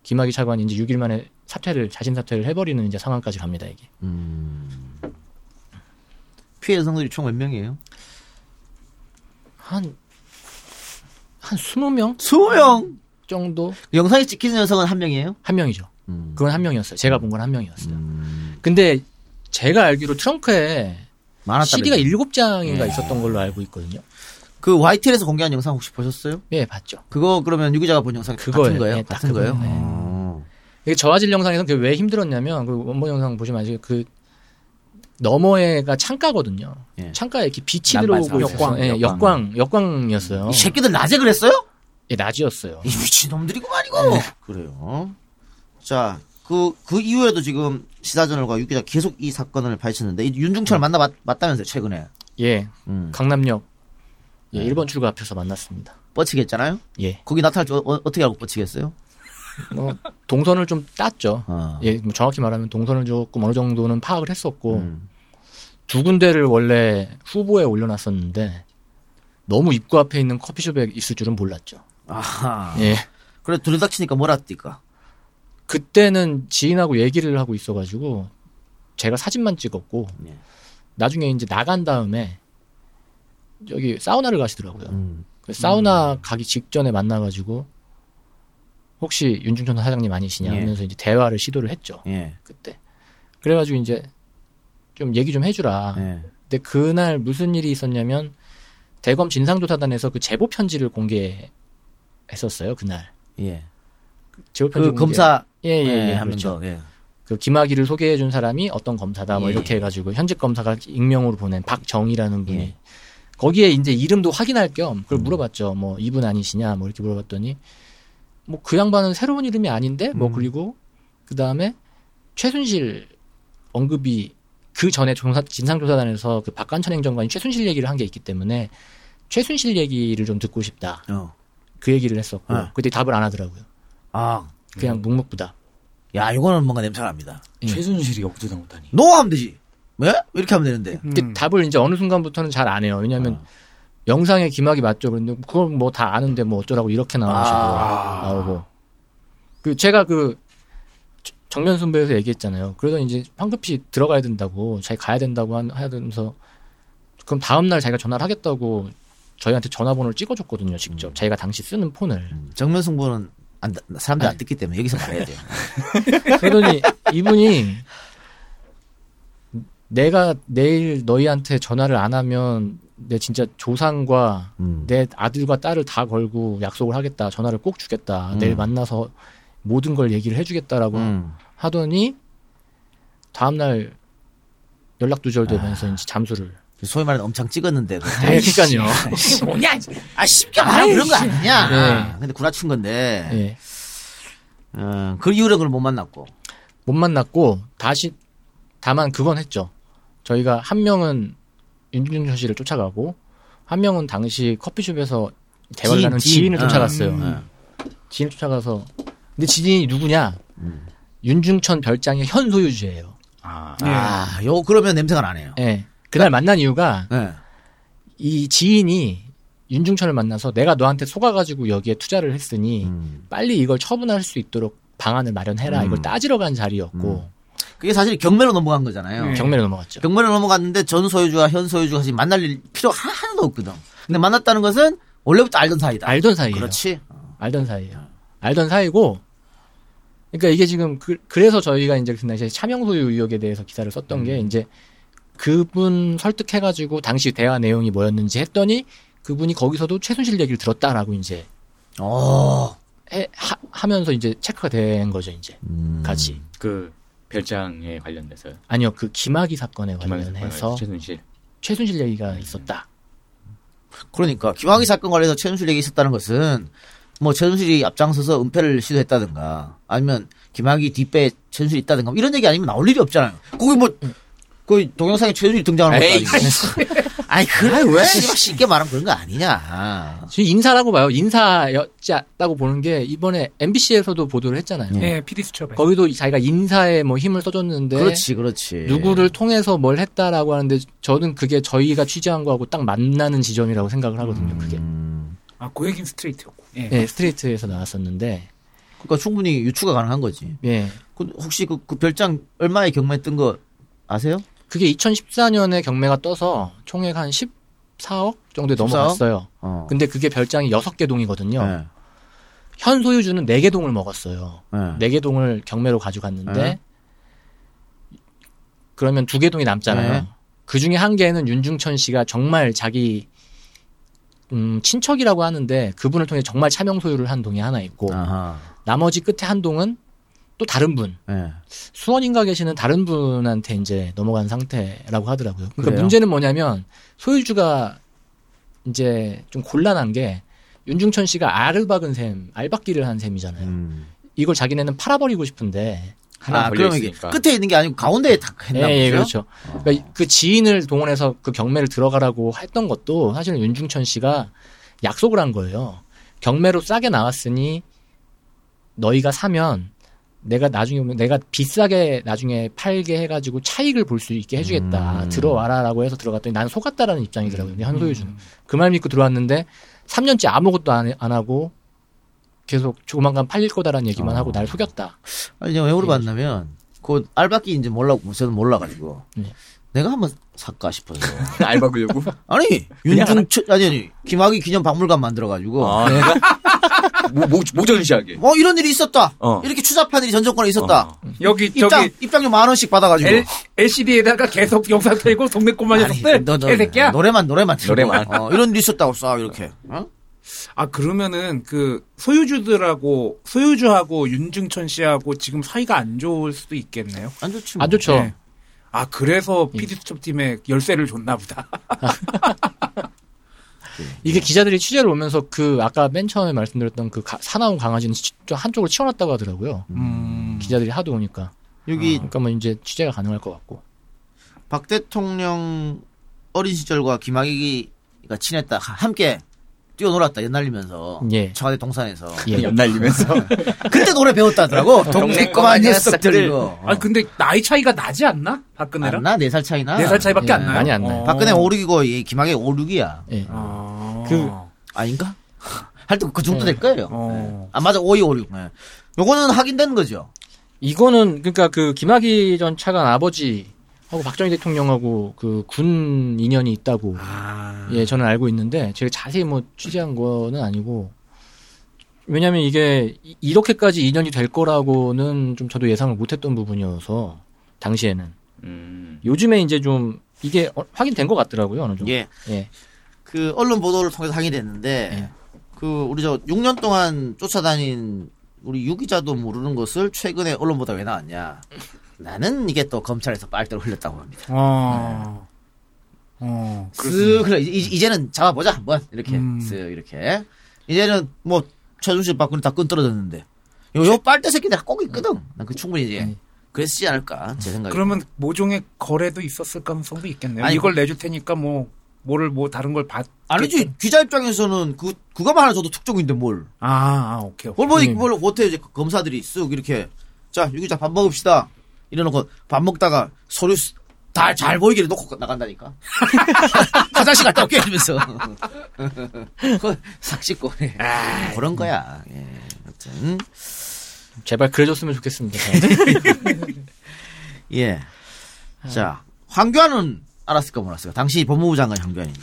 김학이 차관이 이제 6일 만에 사퇴를 자신 사퇴를 해버리는 이제 상황까지 갑니다 이게. 피해 여성들이 총 몇 명이에요? 한, 한 20명 20명! 정도? 영상에 찍히는 여성은 한 명이에요? 한 명이죠. 음. 그건 한 명이었어요. 제가 본 건 한 명이었어요. 근데 제가 알기로 트렁크에 많았다. CD가 그랬죠. 7장인가 예. 있었던 걸로 알고 있거든요. 그 YTN에서 공개한 영상 혹시 보셨어요? 예, 봤죠. 그거 그러면 유기자가 본 영상 그거예요. 같은 거예요? 예, 딱 같은 거예요? 어. 이게 저화질 영상에서는 그왜 힘들었냐면 그 원본 영상 보시면 아시그 너머에가 창가거든요. 예. 창가에 이렇게 빛이. 들어오고 역광, 예, 역광. 역광, 역광이었어요. 이 새끼들 낮에 그랬어요? 예, 낮이었어요. 이 미친놈들이구만 이거. 네. 그래요. 자, 그, 그 이후에도 지금 시사저널과 유기자 계속 이 사건을 밝혔는데 이 윤중철 만나 봤, 봤다면서요 최근에. 예, 음. 강남역 예, 네. 1번 출구 앞에서 만났습니다. 뻗치겠잖아요? 예, 거기 나타날 줄 어, 떻게 알고 뻗치겠어요? 뭐 동선을 좀 땄죠. 어. 예, 뭐 정확히 말하면 동선을 조금 어느 정도는 파악을 했었고 음. 두 군데를 원래 후보에 올려놨었는데 너무 입구 앞에 있는 커피숍에 있을 줄은 몰랐죠. 아하. 예, 그래 들이닥치니까 뭐라 띠까. 그때는 지인하고 얘기를 하고 있어가지고 제가 사진만 찍었고 예. 나중에 이제 나간 다음에 여기 사우나를 가시더라고요. 음. 사우나 가기 직전에 만나가지고 혹시 윤중천 사장님 아니시냐 예. 하면서 이제 대화를 시도를 했죠. 예. 그때 그래가지고 이제 좀 얘기 좀 해주라. 예. 근데 그날 무슨 일이 있었냐면 대검 진상조사단에서 그 제보 편지를 공개했었어요 그날. 예. 제보 편지 그 검사 예예예 예, 예, 하면서 그렇죠. 예. 그 김학의를 소개해 준 사람이 어떤 검사다 뭐 예. 이렇게 해가지고 현직 검사가 익명으로 보낸 박정희라는 분이 예. 거기에 이제 이름도 확인할 겸 그걸 음. 물어봤죠. 뭐 이분 아니시냐 뭐 이렇게 물어봤더니 뭐 그 양반은 새로운 이름이 아닌데 뭐 음. 그리고 그 다음에 최순실 언급이 그 전에 조사, 진상조사단에서 그 박관천 행정관이 최순실 얘기를 한 게 있기 때문에 최순실 얘기를 좀 듣고 싶다. 어. 그 얘기를 했었고 어. 그때 답을 안 하더라고요. 아, 그냥 묵묵부답. 야 이거는 뭔가 냄새가 납니다. 예. 최순실이 억지당 못하니. 노 하면 되지. 왜? 이렇게 하면 되는데. 음. 답을 이제 어느 순간부터는 잘 안 해요. 왜냐하면 영상의 기막이 맞죠. 그런데 그걸 뭐 다 아는데 뭐 어쩌라고 이렇게 나오시고 아. 나오고 그 제가 그 저- 정면 선배에서 얘기했잖아요. 그러더니 이제 황급히 들어가야 된다고 자기 가야 된다고 한- 하면서 그럼 다음 날 자기가 전화를 하겠다고 저희한테 전화번호를 찍어줬거든요. 직접 자기가 당시 쓰는 폰을. 정면 승부는 안, 사람들 안. 듣기 때문에 여기서 말해야 돼요. <laughs> 그러더니 이분이 내가 내일 너희한테 전화를 안 하면 내 진짜 조상과 음. 내 아들과 딸을 다 걸고 약속을 하겠다. 전화를 꼭 주겠다. 음. 내일 만나서 모든 걸 얘기를 해주겠다라고 음. 하더니 다음날 연락 두절되면서 아. 이제 잠수를. 소위 말하는 엄청 찍었는데. 네, 그러니까요. 이게 뭐냐? 아, 쉽게 말하면 그런 거 아니냐? 네. 근데 구라친 건데. 예. 어, 그 이후로 그걸 못 만났고. 못 만났고 다시 다만 그건 했죠. 저희가 한 명은 윤준현 씨를 쫓아가고 한 명은 당시 커피숍에서 대화를 지인, 나눈 지인. 지인을 아, 쫓아갔어요. 음. 지인을 쫓아가서 근데 지인이 누구냐? 음. 윤중천 별장의 현 소유주예요. 아, 예. 아, 요, 그러면 냄새가 나네요. 예. 그날 만난 이유가 예. 이 지인이 윤중천을 만나서 내가 너한테 속아가지고 여기에 투자를 했으니 음. 빨리 이걸 처분할 수 있도록 방안을 마련해라. 음. 이걸 따지러 간 자리였고 그게 사실 경매로 넘어간 거잖아요. 네. 경매로 넘어갔죠. 경매로 넘어갔는데 전 소유주와 현 소유주가 지금 만날 일 필요 하- 하나도 없거든. 근데 만났다는 것은 원래부터 알던 사이다. 알던 사이예요. 그렇지. 알던 사이예요. 알던 사이고, 그러니까 이게 지금 그, 래서 저희가 이제 그 당시에 차명 소유 의혹에 대해서 기사를 썼던 음. 게 이제 그분 설득해가지고 당시 대화 내용이 뭐였는지 했더니 그분이 거기서도 최순실 얘기를 들었다라고 이제 어. 해, 하, 면서 이제 체크가 된 거죠 이제 음. 같이 그 별장에 관련돼서요. 아니요 그 김학의 사건에 김학의 관련해서 최순실. 최순실 얘기가 있었다. 그러니까 김학의 사건 관련해서 최순실 얘기 있었다는 것은 뭐 최순실이 앞장서서 은폐를 시도했다든가 아니면 김학의 뒷배에 최순실이 있다든가 뭐 이런 얘기 아니면 나올 일이 없잖아요. 거기 뭐 그 동영상에 최준이 등장하는 것도 에이, 아니고. <laughs> 아니, 그래, 왜? 쉽게 말하면 그런 거 아니냐. 지금 인사라고 봐요. 인사였다고 보는 게 이번에 MBC에서도 보도를 했잖아요. 네, PD 수첩에. 거기도 자기가 인사에 뭐 힘을 써줬는데 그렇지, 그렇지. 누구를 통해서 뭘 했다라고 하는데 저는 그게 저희가 취재한 거하고 딱 만나는 지점이라고 생각을 하거든요. 그게 음, 아, 그 얘기는 스트레이트였고. 예. 네, 스트레이트에서 나왔었는데 그러니까 충분히 유추가 가능한 거지. 예. 그 혹시 그, 그 별장 얼마의 경매 뜬거 아세요? 그게 2014년에 경매가 떠서 총액 한 14억 정도에 14억? 넘어갔어요. 어. 근데 그게 별장이 6개 동이거든요. 네. 현 소유주는 4개 동을 먹었어요. 네. 4개 동을 경매로 가져갔는데 네. 그러면 2개 동이 남잖아요. 네. 그 중에 한 개는 윤중천 씨가 정말 자기 음, 친척이라고 하는데 그분을 통해 정말 차명 소유를 한 동이 하나 있고 아하. 나머지 끝에 한 동은 또 다른 분 네. 수원인가 계시는 다른 분한테 이제 넘어간 상태라고 하더라고요. 그러니까 그래요? 문제는 뭐냐면 소유주가 이제 좀 곤란한 게 윤중천 씨가 알을 박은 셈, 알박기를 한 셈이잖아요. 음. 이걸 자기네는 팔아버리고 싶은데 하나 아, 걸려 그러면 이게 있으니까. 끝에 있는 게 아니고 가운데에 딱 했나 예, 예, 보죠? 그렇죠. 그러니까 그 지인을 동원해서 그 경매를 들어가라고 했던 것도 사실은 윤중천 씨가 약속을 한 거예요. 경매로 싸게 나왔으니 너희가 사면 내가 나중에 보면 내가 비싸게 나중에 팔게 해가지고 차익을 볼 수 있게 해주겠다. 음. 들어와라라고 해서 들어갔더니 난 속았다라는 입장이더라고요. 현 소유주는. 그말 믿고 들어왔는데 3년째 아무것도 안, 안 하고 계속 조만간 팔릴 거다라는 얘기만 어. 하고 날 속였다. 아니, 내가 왜 물어봤냐면, 그 알바끼인지 몰라, 저는 몰라가지고. 네. 내가 한번 살까 싶어서. 알 박으려고? 아니, 윤중천, 아니, 아니, 김학의 기념 박물관 만들어가지고. 아, 뭐, 뭐, 모전시하게. 뭐 이런 일이 있었다. 어. 이렇게 추잡한 일이 전 정권에 있었다. 어. 여기 입장, 저기 입장료 만 원씩 받아가지고. L, LCD에다가 계속 영상 틀고 동네 꼬마 녀석들 너, 너, 개새끼야. 노래만, 노래만. 틀고. 노래만. 어, 이런 일이 있었다고 써, 이렇게. 어? 아 그러면은 그 소유주들하고 소유주하고 윤중천 씨하고 지금 사이가 안 좋을 수도 있겠네요. 안 좋지. 뭐. 안 좋죠. 네. 아 그래서 예. PD 수첩 팀에 열쇠를 줬나 보다. <laughs> 이게 기자들이 취재를 오면서 그 아까 맨 처음에 말씀드렸던 그 가- 사나운 강아지는 치- 좀 한쪽으로 치워놨다고 하더라고요. 음. 기자들이 하도 오니까. 여기 그러니까 뭐 이제 취재가 가능할 것 같고. 박 대통령 어린 시절과 김학의가 친했다. 함께 뛰어놀았다, 연날리면서. 예. 청와대 동산에서. 예. <laughs> 연날리면서. <laughs> 그때 노래 배웠다더라고. <laughs> 동네 꼬마 녀석들 이거. 아 근데 나이 차이가 나지 않나? 박근혜랑 안나? 네살 차이나? 네살 차이밖에 예, 안 나요. 많이 안 나요. 어. 박근혜 5, 6이고, 이 김학의 5, 6이야. 예. 아. 그- 아닌가? 하여튼 그 정도 네. 될 거예요. 어. 아, 맞아. 5, 2, 5, 6. 네. 요거는 확인된 거죠. 이거는 그러니까 그 김학의 전 차관 아버지 하고 박정희 대통령하고 그 군 인연이 있다고 아. 예 저는 알고 있는데 제가 자세히 뭐 취재한 거는 아니고 왜냐하면 이게 이- 이렇게까지 인연이 될 거라고는 좀 저도 예상을 못했던 부분이어서 당시에는 음. 요즘에 이제 좀 이게 어- 확인된 것 같더라고요 어느 정도. 예. 예. 그 언론 보도를 통해서 확인이 됐는데 예. 그 우리 저 6년 동안 쫓아다닌 우리 유 기자도 모르는 것을 최근에 언론 보다 왜 나왔냐? 나는 이게 또 검찰에서 빨대를 흘렸다고 합니다. 어. 어. 쓱 그래 이제- 이제 는 잡아보자 한번 이렇게 음. 쓱 이렇게 이제는 뭐 최준실 박근혜 다 끈 떨어졌는데 요, 요 빨대 새끼 내가 꼭 있거든. 난 그 충분히 이제 음. 그랬지 않을까 제 생각에. 그러면 모종의 거래도 있었을 가능성도 있겠네요. 아니, 이걸 내줄 테니까 뭐 뭐를 뭐 다른 걸 받. 아니지 기자 입장에서는 그 그거만 하나 줘도 특종인데 뭘? 아, 아 오케이. 오케이. 뭘 뭐, 음. 뭘 못해 이제 검사들이 쓱 이렇게 자 유기자 밥 먹읍시다 이래놓고 밥 먹다가 서류 다 잘 보이게 놓고 나간다니까. <laughs> 화장실 갔다 올게 이러면서. 그거 싹 씻고 그런 거야. 예 아무튼. 제발 그래줬으면 좋겠습니다. <laughs> 예. 자 황교안은 알았을까 몰랐을까? 당시 법무부 장관 황교안인데.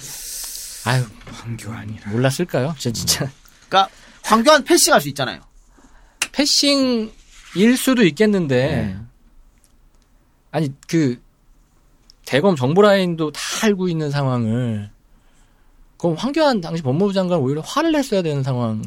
아유 황교안이라. 몰랐을까요? 진짜. 진짜 그러니까 황교안 패싱할 수 있잖아요. 패싱일 수도 있겠는데 네. 아니 그 대검 정보 라인도 다 알고 있는 상황을 그럼 황교안 당시 법무부 장관 오히려 화를 냈어야 되는 상황일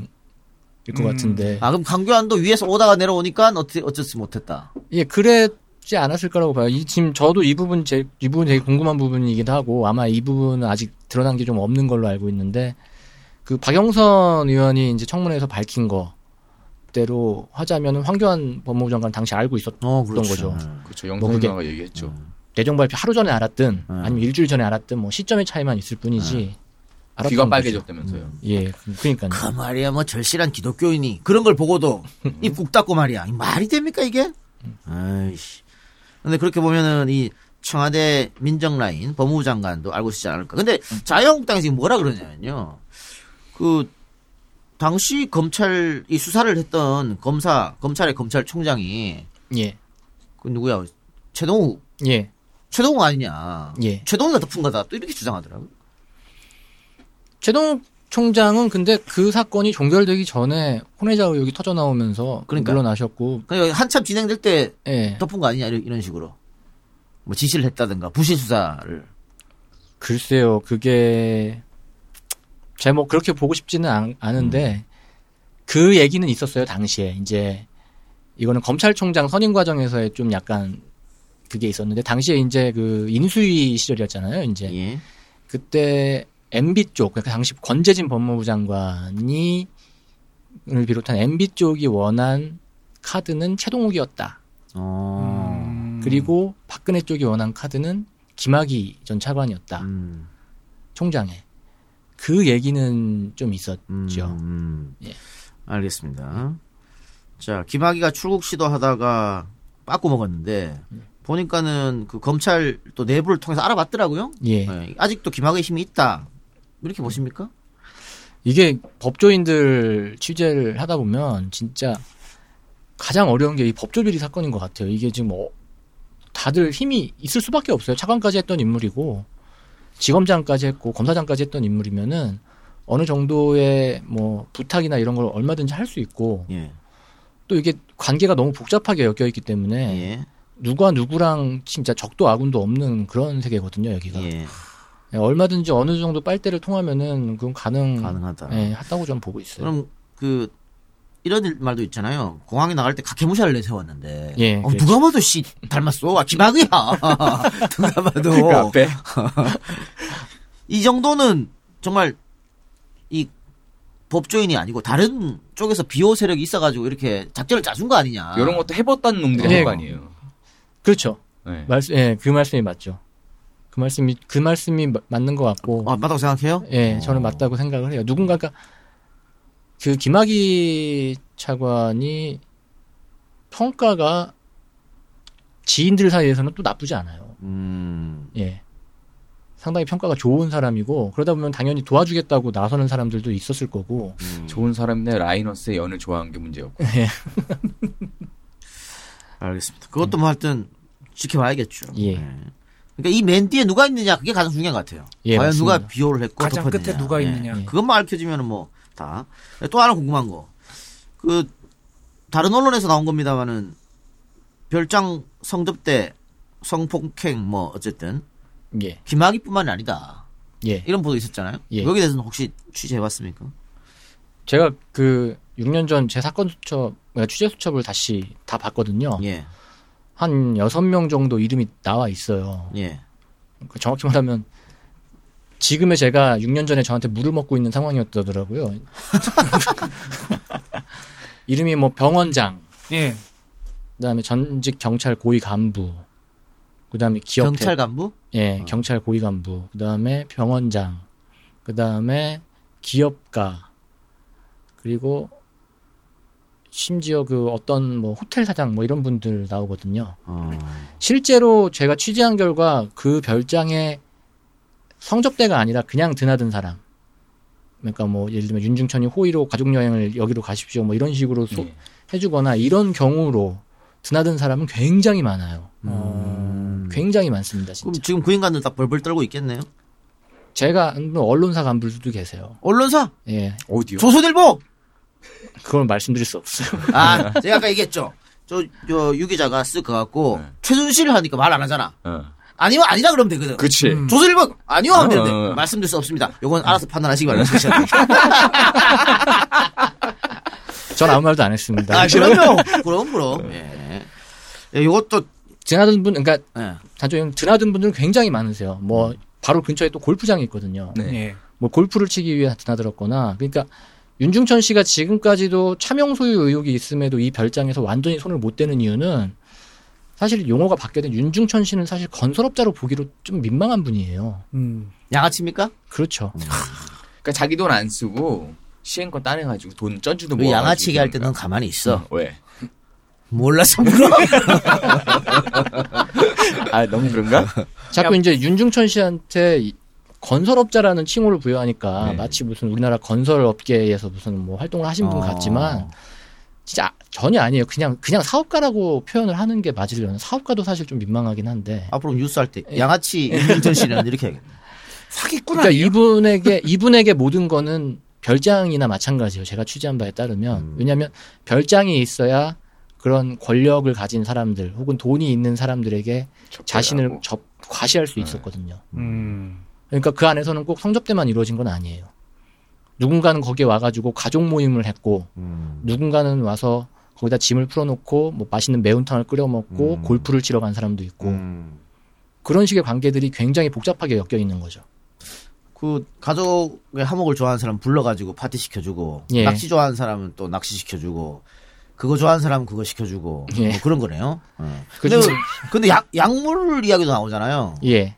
것 음. 같은데 아 그럼 황교안도 위에서 오다가 내려오니까 어찌 어쩌지 못했다 예 그랬지 않았을 거라고 봐요. 이, 지금 저도 이 부분 제 이 부분 되게 궁금한 부분이기도 하고 아마 이 부분은 아직 드러난 게 좀 없는 걸로 알고 있는데 그 박영선 의원이 이제 청문회에서 밝힌 거 대로 하자면 황교안 법무부 장관 당시 알고 있었던 어 그렇죠 거죠. 그렇죠. 뭐 영상 그게- 누나가 얘기했죠. 내정 발표 하루 전에 알았든 음. 아니면 일주일 전에 알았든 뭐 시점의 차이만 있을 뿐이지. 알았던 귀가. 빨개졌다면서요. 예, 그러니까요. 그 말이야 뭐 절실한 기독교인이 그런 걸 보고도 입국 닫고 말이야 이 말이 됩니까 이게? 아이씨. 근데 그렇게 보면은 이 청와대 민정라인 법무부 장관도 알고 있지 않을까. 근데 자유한국당이 지금 뭐라 그러냐면요. 그 당시 검찰 이 수사를 했던 검사 검찰의 검찰총장이 예, 그 누구야? 최동욱. 예, 최동욱 아니냐. 예. 최동욱이 덮은 거다. 또 이렇게 주장하더라고. 요 최동욱 총장은 근데 그 사건이 종결되기 전에 혼외자 의혹이 터져 나오면서 그러니까. 물러나셨고, 그러니까 한참 진행될 때 예, 덮은 거 아니냐? 이런, 이런 식으로. 뭐 지시를 했다든가 부실 수사를. 글쎄요, 그게 제가 뭐 그렇게 보고 싶지는 않, 않은데 그 얘기는 있었어요 당시에 이제 이거는 검찰총장 선임 과정에서의 좀 약간 그게 있었는데 당시에 이제 그 인수위 시절이었잖아요. 이제 예. 그때 MB 쪽, 그러니까 당시 권재진 법무부 장관이 을 비롯한 MB 쪽이 원한 카드는 최동욱이었다. 어. 그리고 박근혜 쪽이 원한 카드는 김학의 전 차관이었다. 음. 총장에. 그 얘기는 좀 있었죠. 음. 예. 알겠습니다. 자, 김학의가 출국 시도하다가 빠꾸 먹었는데 보니까는 그 검찰 또 내부를 통해서 알아봤더라고요. 예. 예, 아직도 김학의 힘이 있다. 이렇게 보십니까? 이게 법조인들 취재를 하다 보면 진짜 가장 어려운 게 이 법조 비리 사건인 것 같아요. 이게 지금 어, 다들 힘이 있을 수밖에 없어요. 차관까지 했던 인물이고 지검장까지 했고 검사장까지 했던 인물이면은 어느 정도의 뭐 부탁이나 이런 걸 얼마든지 할 수 있고 예. 또 이게 관계가 너무 복잡하게 엮여 있기 때문에 예. 누가 누구랑 진짜 적도 아군도 없는 그런 세계거든요 여기가 예. 예, 얼마든지 어느 정도 빨대를 통하면은 그건 가능 가능하다. 예, 하다고 좀 보고 있어요. 그럼 그 이런 일- 말도 있잖아요. 공항에 나갈 때 각해무샤를 내세웠는데 예, 어, 그렇죠. 누가 봐도 씨 닮았어. 아, 김학의야. <laughs> 누가 봐도 그 앞에 <laughs> 이 정도는 정말 이 법조인이 아니고 다른 쪽에서 비호 세력이 있어가지고 이렇게 작전을 짜준 거 아니냐. 이런 것도 해봤다는 놈들이 예. 한거 아니에요. 그렇죠. 네. 말씀, 예, 그 말씀이 맞죠. 그 말씀이 그 말씀이 마- 맞는 것 같고, 아, 맞다고 생각해요? 예, 어. 저는 맞다고 생각을 해요. 누군가가 그 김학의 차관이 평가가 지인들 사이에서는 또 나쁘지 않아요. 음. 예. 상당히 평가가 좋은 사람이고 그러다 보면 당연히 도와주겠다고 나서는 사람들도 있었을 거고 좋은 사람인데 라이너스의 연을 좋아하는 게 문제였고. <laughs> 알겠습니다. 그것도 뭐 하여튼 지켜봐야겠죠. 예. 그러니까 이 맨 뒤에 누가 있느냐 그게 가장 중요한 것 같아요. 예, 과연 맞습니다. 누가 비호를 했고 가장 덮었느냐. 끝에 누가 예. 있느냐. 예. 그것만 알려지면 뭐 다. 또 하나 궁금한 거. 그 다른 언론에서 나온 겁니다만은 별장 성접 때 성폭행 뭐 어쨌든 예. 김학의뿐만이 아니다. 예. 이런 보도 있었잖아요. 예. 여기에 대해서는 혹시 취재해봤습니까? 제가 그 6년 전 제 사건 수첩, 그러니까 취재 수첩을 다시 다 봤거든요. 예, 한 6명 정도 이름이 나와 있어요. 예. 그 정확히 말하면 지금의 제가 6년 전에 저한테 물을 먹고 있는 상황이었더라고요. <laughs> 이름이 뭐 병원장, 예. 그다음에 전직 경찰 고위 간부, 그다음에 기업 경찰 간부? 예, 경찰 고위 간부, 그다음에 병원장, 그다음에 기업가, 그리고 심지어 그 어떤 뭐 호텔 사장 뭐 이런 분들 나오거든요. 어. 실제로 제가 취재한 결과 그 별장에 성접대가 아니라 그냥 드나든 사람. 그러니까 뭐 예를 들면 윤중천이 호의로 가족 여행을 여기로 가십시오 뭐 이런 식으로 소- 예. 해주거나 이런 경우로 드나든 사람은 굉장히 많아요. 음. 굉장히 많습니다, 그럼 진짜. 지금 그 인간들 다 벌벌 떨고 있겠네요. 제가 아는 언론사 간부들도 계세요. 언론사 예, 어디요? 조선일보. 그걸 말씀드릴 수 없어요. 아, 제가 아까 얘기했죠. 저, 저, 유 기자가 쓱 가갖고, 네. 최순실 하니까 말 안 하잖아. 어. 아니면 아니다 그러면 되거든. 그치. 음. 조선일보, 아니요 하면 되는데, 어. 말씀드릴 수 없습니다. 요건 알아서 판단하시기 바랍니다. <laughs> <laughs> 전 아무 말도 안 했습니다. 아, 그럼요. <laughs> 그럼, 그럼. 예. 예, 요것도, 드나든 분, 그러니까 예. 단적으로 드나든 분들은 굉장히 많으세요. 뭐 바로 근처에 또 골프장이 있거든요. 네. 예. 뭐 골프를 치기 위해 드나들었거나 그러니까 윤중천 씨가 지금까지도 차명 소유 의혹이 있음에도 이 별장에서 완전히 손을 못 대는 이유는 사실 용어가 바뀌어된 윤중천 씨는 사실 건설업자로 보기로 좀 민망한 분이에요. 음. 양아치입니까? 그렇죠. 그러니까 자기 돈 안 쓰고 시행권 따내가지고 돈 쩐주도 그뭐 양아치게 할 때는 가만히 있어. 왜? 몰라서 물어. <laughs> 아 너무 그런가? 자꾸 이제 윤중천 씨한테 이- 건설업자라는 칭호를 부여하니까 네. 마치 무슨 우리나라 건설업계에서 무슨 뭐 활동을 하신 분 어. 같지만 진짜 전혀 아니에요. 그냥 그냥 사업가라고 표현을 하는 게 맞으려나. 사업가도 사실 좀 민망하긴 한데. 앞으로 뉴스 할 때 양아치 <laughs> 윤전 씨는 이렇게 해야겠네. 사기꾼 그러니까 아니에요? 이분에게 이분에게 모든 거는 별장이나 마찬가지예요. 제가 취재한 바에 따르면 음. 왜냐하면 별장이 있어야 그런 권력을 가진 사람들 혹은 돈이 있는 사람들에게 자신을 접, 과시할 수 있었거든요. 음. 그러니까 그 안에서는 꼭 성접대만 이루어진 건 아니에요. 누군가는 거기에 와가지고 가족 모임을 했고 음. 누군가는 와서 거기다 짐을 풀어놓고 뭐 맛있는 매운탕을 끓여 먹고 음. 골프를 치러 간 사람도 있고 음. 그런 식의 관계들이 굉장히 복잡하게 엮여 있는 거죠. 그 가족의 화목을 좋아하는 사람 불러가지고 파티 시켜주고 예. 낚시 좋아하는 사람은 또 낚시 시켜주고 그거 좋아하는 사람은 그거 시켜주고 예. 뭐 그런 거네요. 어. 그 근데, 중- 근데 약, 약물 이야기도 나오잖아요. 예.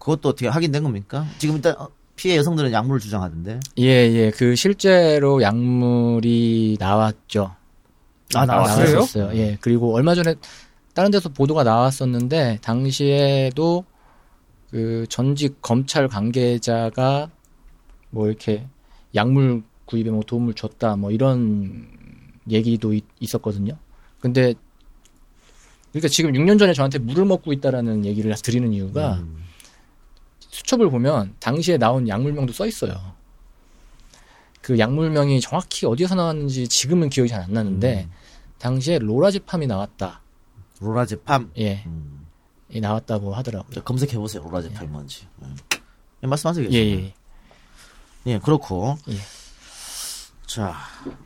그것도 어떻게 확인된 겁니까? 지금 일단 어, 피해 여성들은 약물을 주장하던데. 예, 예. 그 실제로 약물이 나왔죠. 아, 나왔어요? 예. 그리고 얼마 전에 다른 데서 보도가 나왔었는데 당시에도 그 전직 검찰 관계자가 뭐 이렇게 약물 구입에 뭐 도움을 줬다 뭐 이런 얘기도 있, 있었거든요. 근데 그러니까 지금 6년 전에 저한테 물을 먹고 있다라는 얘기를 드리는 이유가 음. 수첩을 보면 당시에 나온 약물명도 써 있어요. 그 약물명이 정확히 어디서 나왔는지 지금은 기억이 잘 안 나는데 당시에 로라제팜이 나왔다. 로라제팜. 예, 음. 이 나왔다고 하더라고요. 검색해 보세요. 로라제팜이 뭔지. 음. 예, 말씀하세요. 예, 예. 예, 그렇고. 예. 자,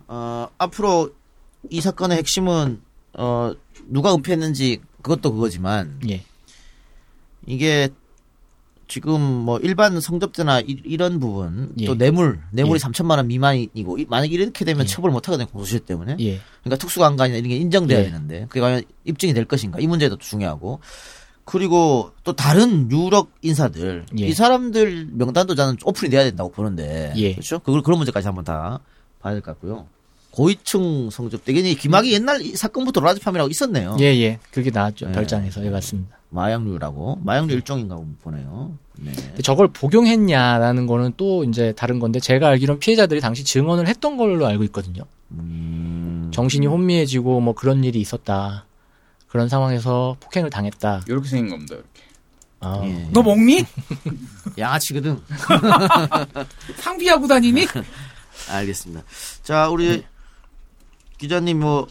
어, 앞으로 이 사건의 핵심은, 어, 누가 은폐했는지 그것도 그거지만, 예. 이게 지금 뭐 일반 성접대나 이, 런 부분, 예. 또 뇌물, 뇌물이 예. 3천만 원 미만이고, 이- 만약 이렇게 되면 예. 처벌 못 하거든요, 공소시효 때문에. 예. 그러니까 특수강간이나 이런 게 인정돼야 예. 되는데, 그게 과연 입증이 될 것인가, 이 문제도 중요하고, 그리고 또 다른 유력 인사들, 예. 이 사람들 명단도 저는 오픈이 돼야 된다고 보는데, 예. 그렇죠? 그걸 그런 문제까지 한번 다 봐야 될 것 같고요. 고위층 성접대, 이게 김학이 옛날 이 사건부터 로라지팜이라고 있었네요. 예, 예. 그게 나왔죠. 예. 별장에서. 예, 맞습니다. 마약류라고, 마약류 일종인가 보네요. 네. 저걸 복용했냐라는 거는 또 이제 다른 건데 제가 알기로는 피해자들이 당시 증언을 했던 걸로 알고 있거든요. 음, 정신이 혼미해지고 뭐 그런 일이 있었다. 그런 상황에서 폭행을 당했다. 이렇게 생긴 겁니다. 이렇게. 아, 예. 너 먹니? <laughs> 양아치거든. <laughs> 상비하고 다니니? <laughs> 알겠습니다. 자, 우리 기자님 뭐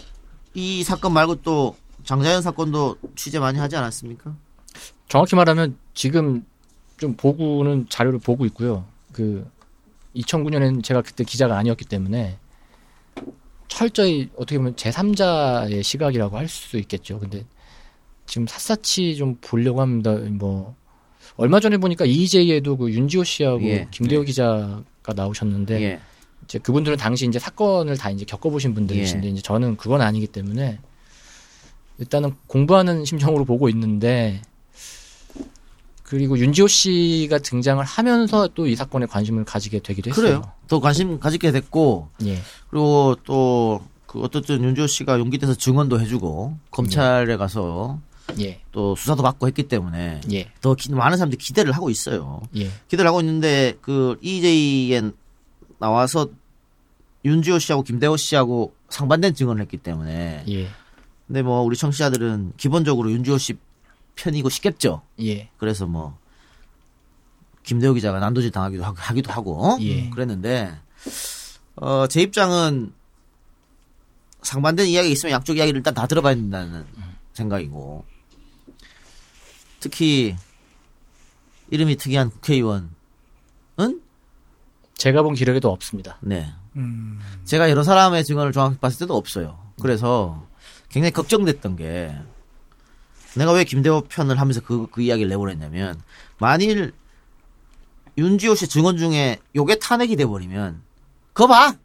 이 사건 말고 또 장자연 사건도 취재 많이 하지 않았습니까? 정확히 말하면 지금 좀 보고는 자료를 보고 있고요. 그 2009년엔 제가 그때 기자가 아니었기 때문에 철저히 어떻게 보면 제3자의 시각이라고 할 수 있겠죠. 근데 지금 샅샅이 좀 보려고 합니다. 뭐 얼마 전에 보니까 EJ에도 그 윤지호 씨하고 예. 김대호 기자가 나오셨는데 예. 이제 그분들은 당시 이제 사건을 다 이제 겪어보신 분들이신데 예. 이제 저는 그건 아니기 때문에 일단은 공부하는 심정으로 보고 있는데 그리고 윤지호 씨가 등장을 하면서 또 이 사건에 관심을 가지게 되기도 했어요. 그래요. 더 관심 가지게 됐고 예, 그리고 또 그 어떻든 윤지호 씨가 용기 내서 증언도 해주고 검찰에 가서 예, 또 수사도 받고 했기 때문에 예, 더 기- 많은 사람들이 기대를 하고 있어요. 예, 기대를 하고 있는데 그 EJ에 나와서 윤지호 씨하고 김대호 씨하고 상반된 증언을 했기 때문에 예, 근데 뭐 우리 청취자들은 기본적으로 윤지호 씨 편이고 싶겠죠. 예, 그래서 뭐 김대호 기자가 난도질 당하기도 하고, 하기도 하고 어? 예. 그랬는데 어, 제 입장은 상반된 이야기 있으면 양쪽 이야기를 일단 다 들어봐야 된다는 생각이고 특히 이름이 특이한 국회의원은 제가 본 기록에도 없습니다. 네 음. 제가 여러 사람의 증언을 정확히 봤을 때도 없어요. 그래서 굉장히 걱정됐던 게 내가 왜 김대호 편을 하면서 그, 그 이야기를 내보냈냐면 만일 윤지호 씨 증언 중에 요게 탄핵이 돼버리면 그거 봐다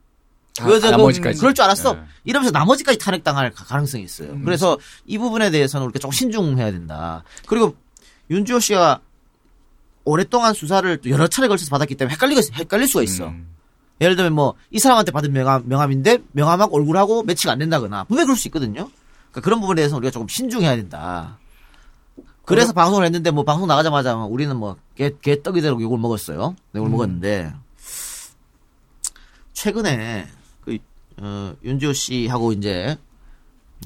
그래서 뭐 나머지까지. 그럴 줄 알았어. 네. 이러면서 나머지까지 탄핵당할 가- 가능성이 있어요. 음. 그래서 이 부분에 대해서는 우리가 좀 신중해야 된다. 그리고 윤지호 씨가 오랫동안 수사를 또 여러 차례 걸쳐서 받았기 때문에 헷갈리가 헷갈릴 수가 있어. 음. 예를 들면 뭐 이 사람한테 받은 명함 명함인데 명함하고 얼굴하고 매치가 안 된다거나 분명히 그럴 수 있거든요. 그러니까 그런 부분에 대해서 우리가 조금 신중해야 된다. 그래서 방송을 했는데 뭐 방송 나가자마자 우리는 뭐개 개떡이 되고 욕을 먹었어요. 욕을 먹었는데 최근에 그 어, 윤지오 씨하고 이제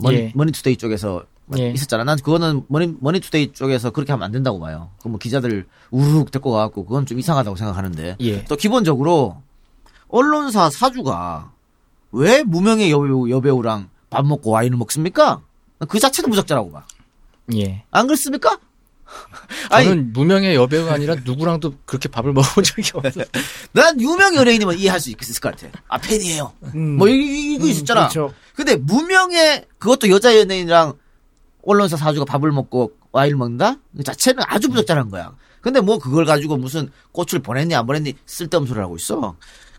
머니, 예. 머니투데이 쪽에서 예. 있었잖아. 난 그거는 머니, 머니투데이 쪽에서 그렇게 하면 안 된다고 봐요. 그뭐 기자들 우르륵 데리고 가갖고 그건 좀 이상하다고 생각하는데 예. 또 기본적으로 언론사 사주가 왜 무명의 여배우, 여배우랑 밥 먹고 와인을 먹습니까? 그 자체도 무적자라고 봐. 예. 안 그렇습니까? <laughs> 아니, 저는 무명의 여배우가 아니라 누구랑도 그렇게 밥을 먹어본 적이 없어요. <laughs> 난 유명 연예인이면 이해할 수 있을 것 같아. 아, 팬이에요. 음. 뭐, 이거 음, 있었잖아. 그렇죠. 근데 무명의, 그것도 여자 연예인이랑 언론사 사주가 밥을 먹고 와인을 먹는다? 그 자체는 아주 부적절한 거야. 근데 뭐 그걸 가지고 무슨 꽃을 보냈니 안 보냈니 쓸데없는 소리를 하고 있어.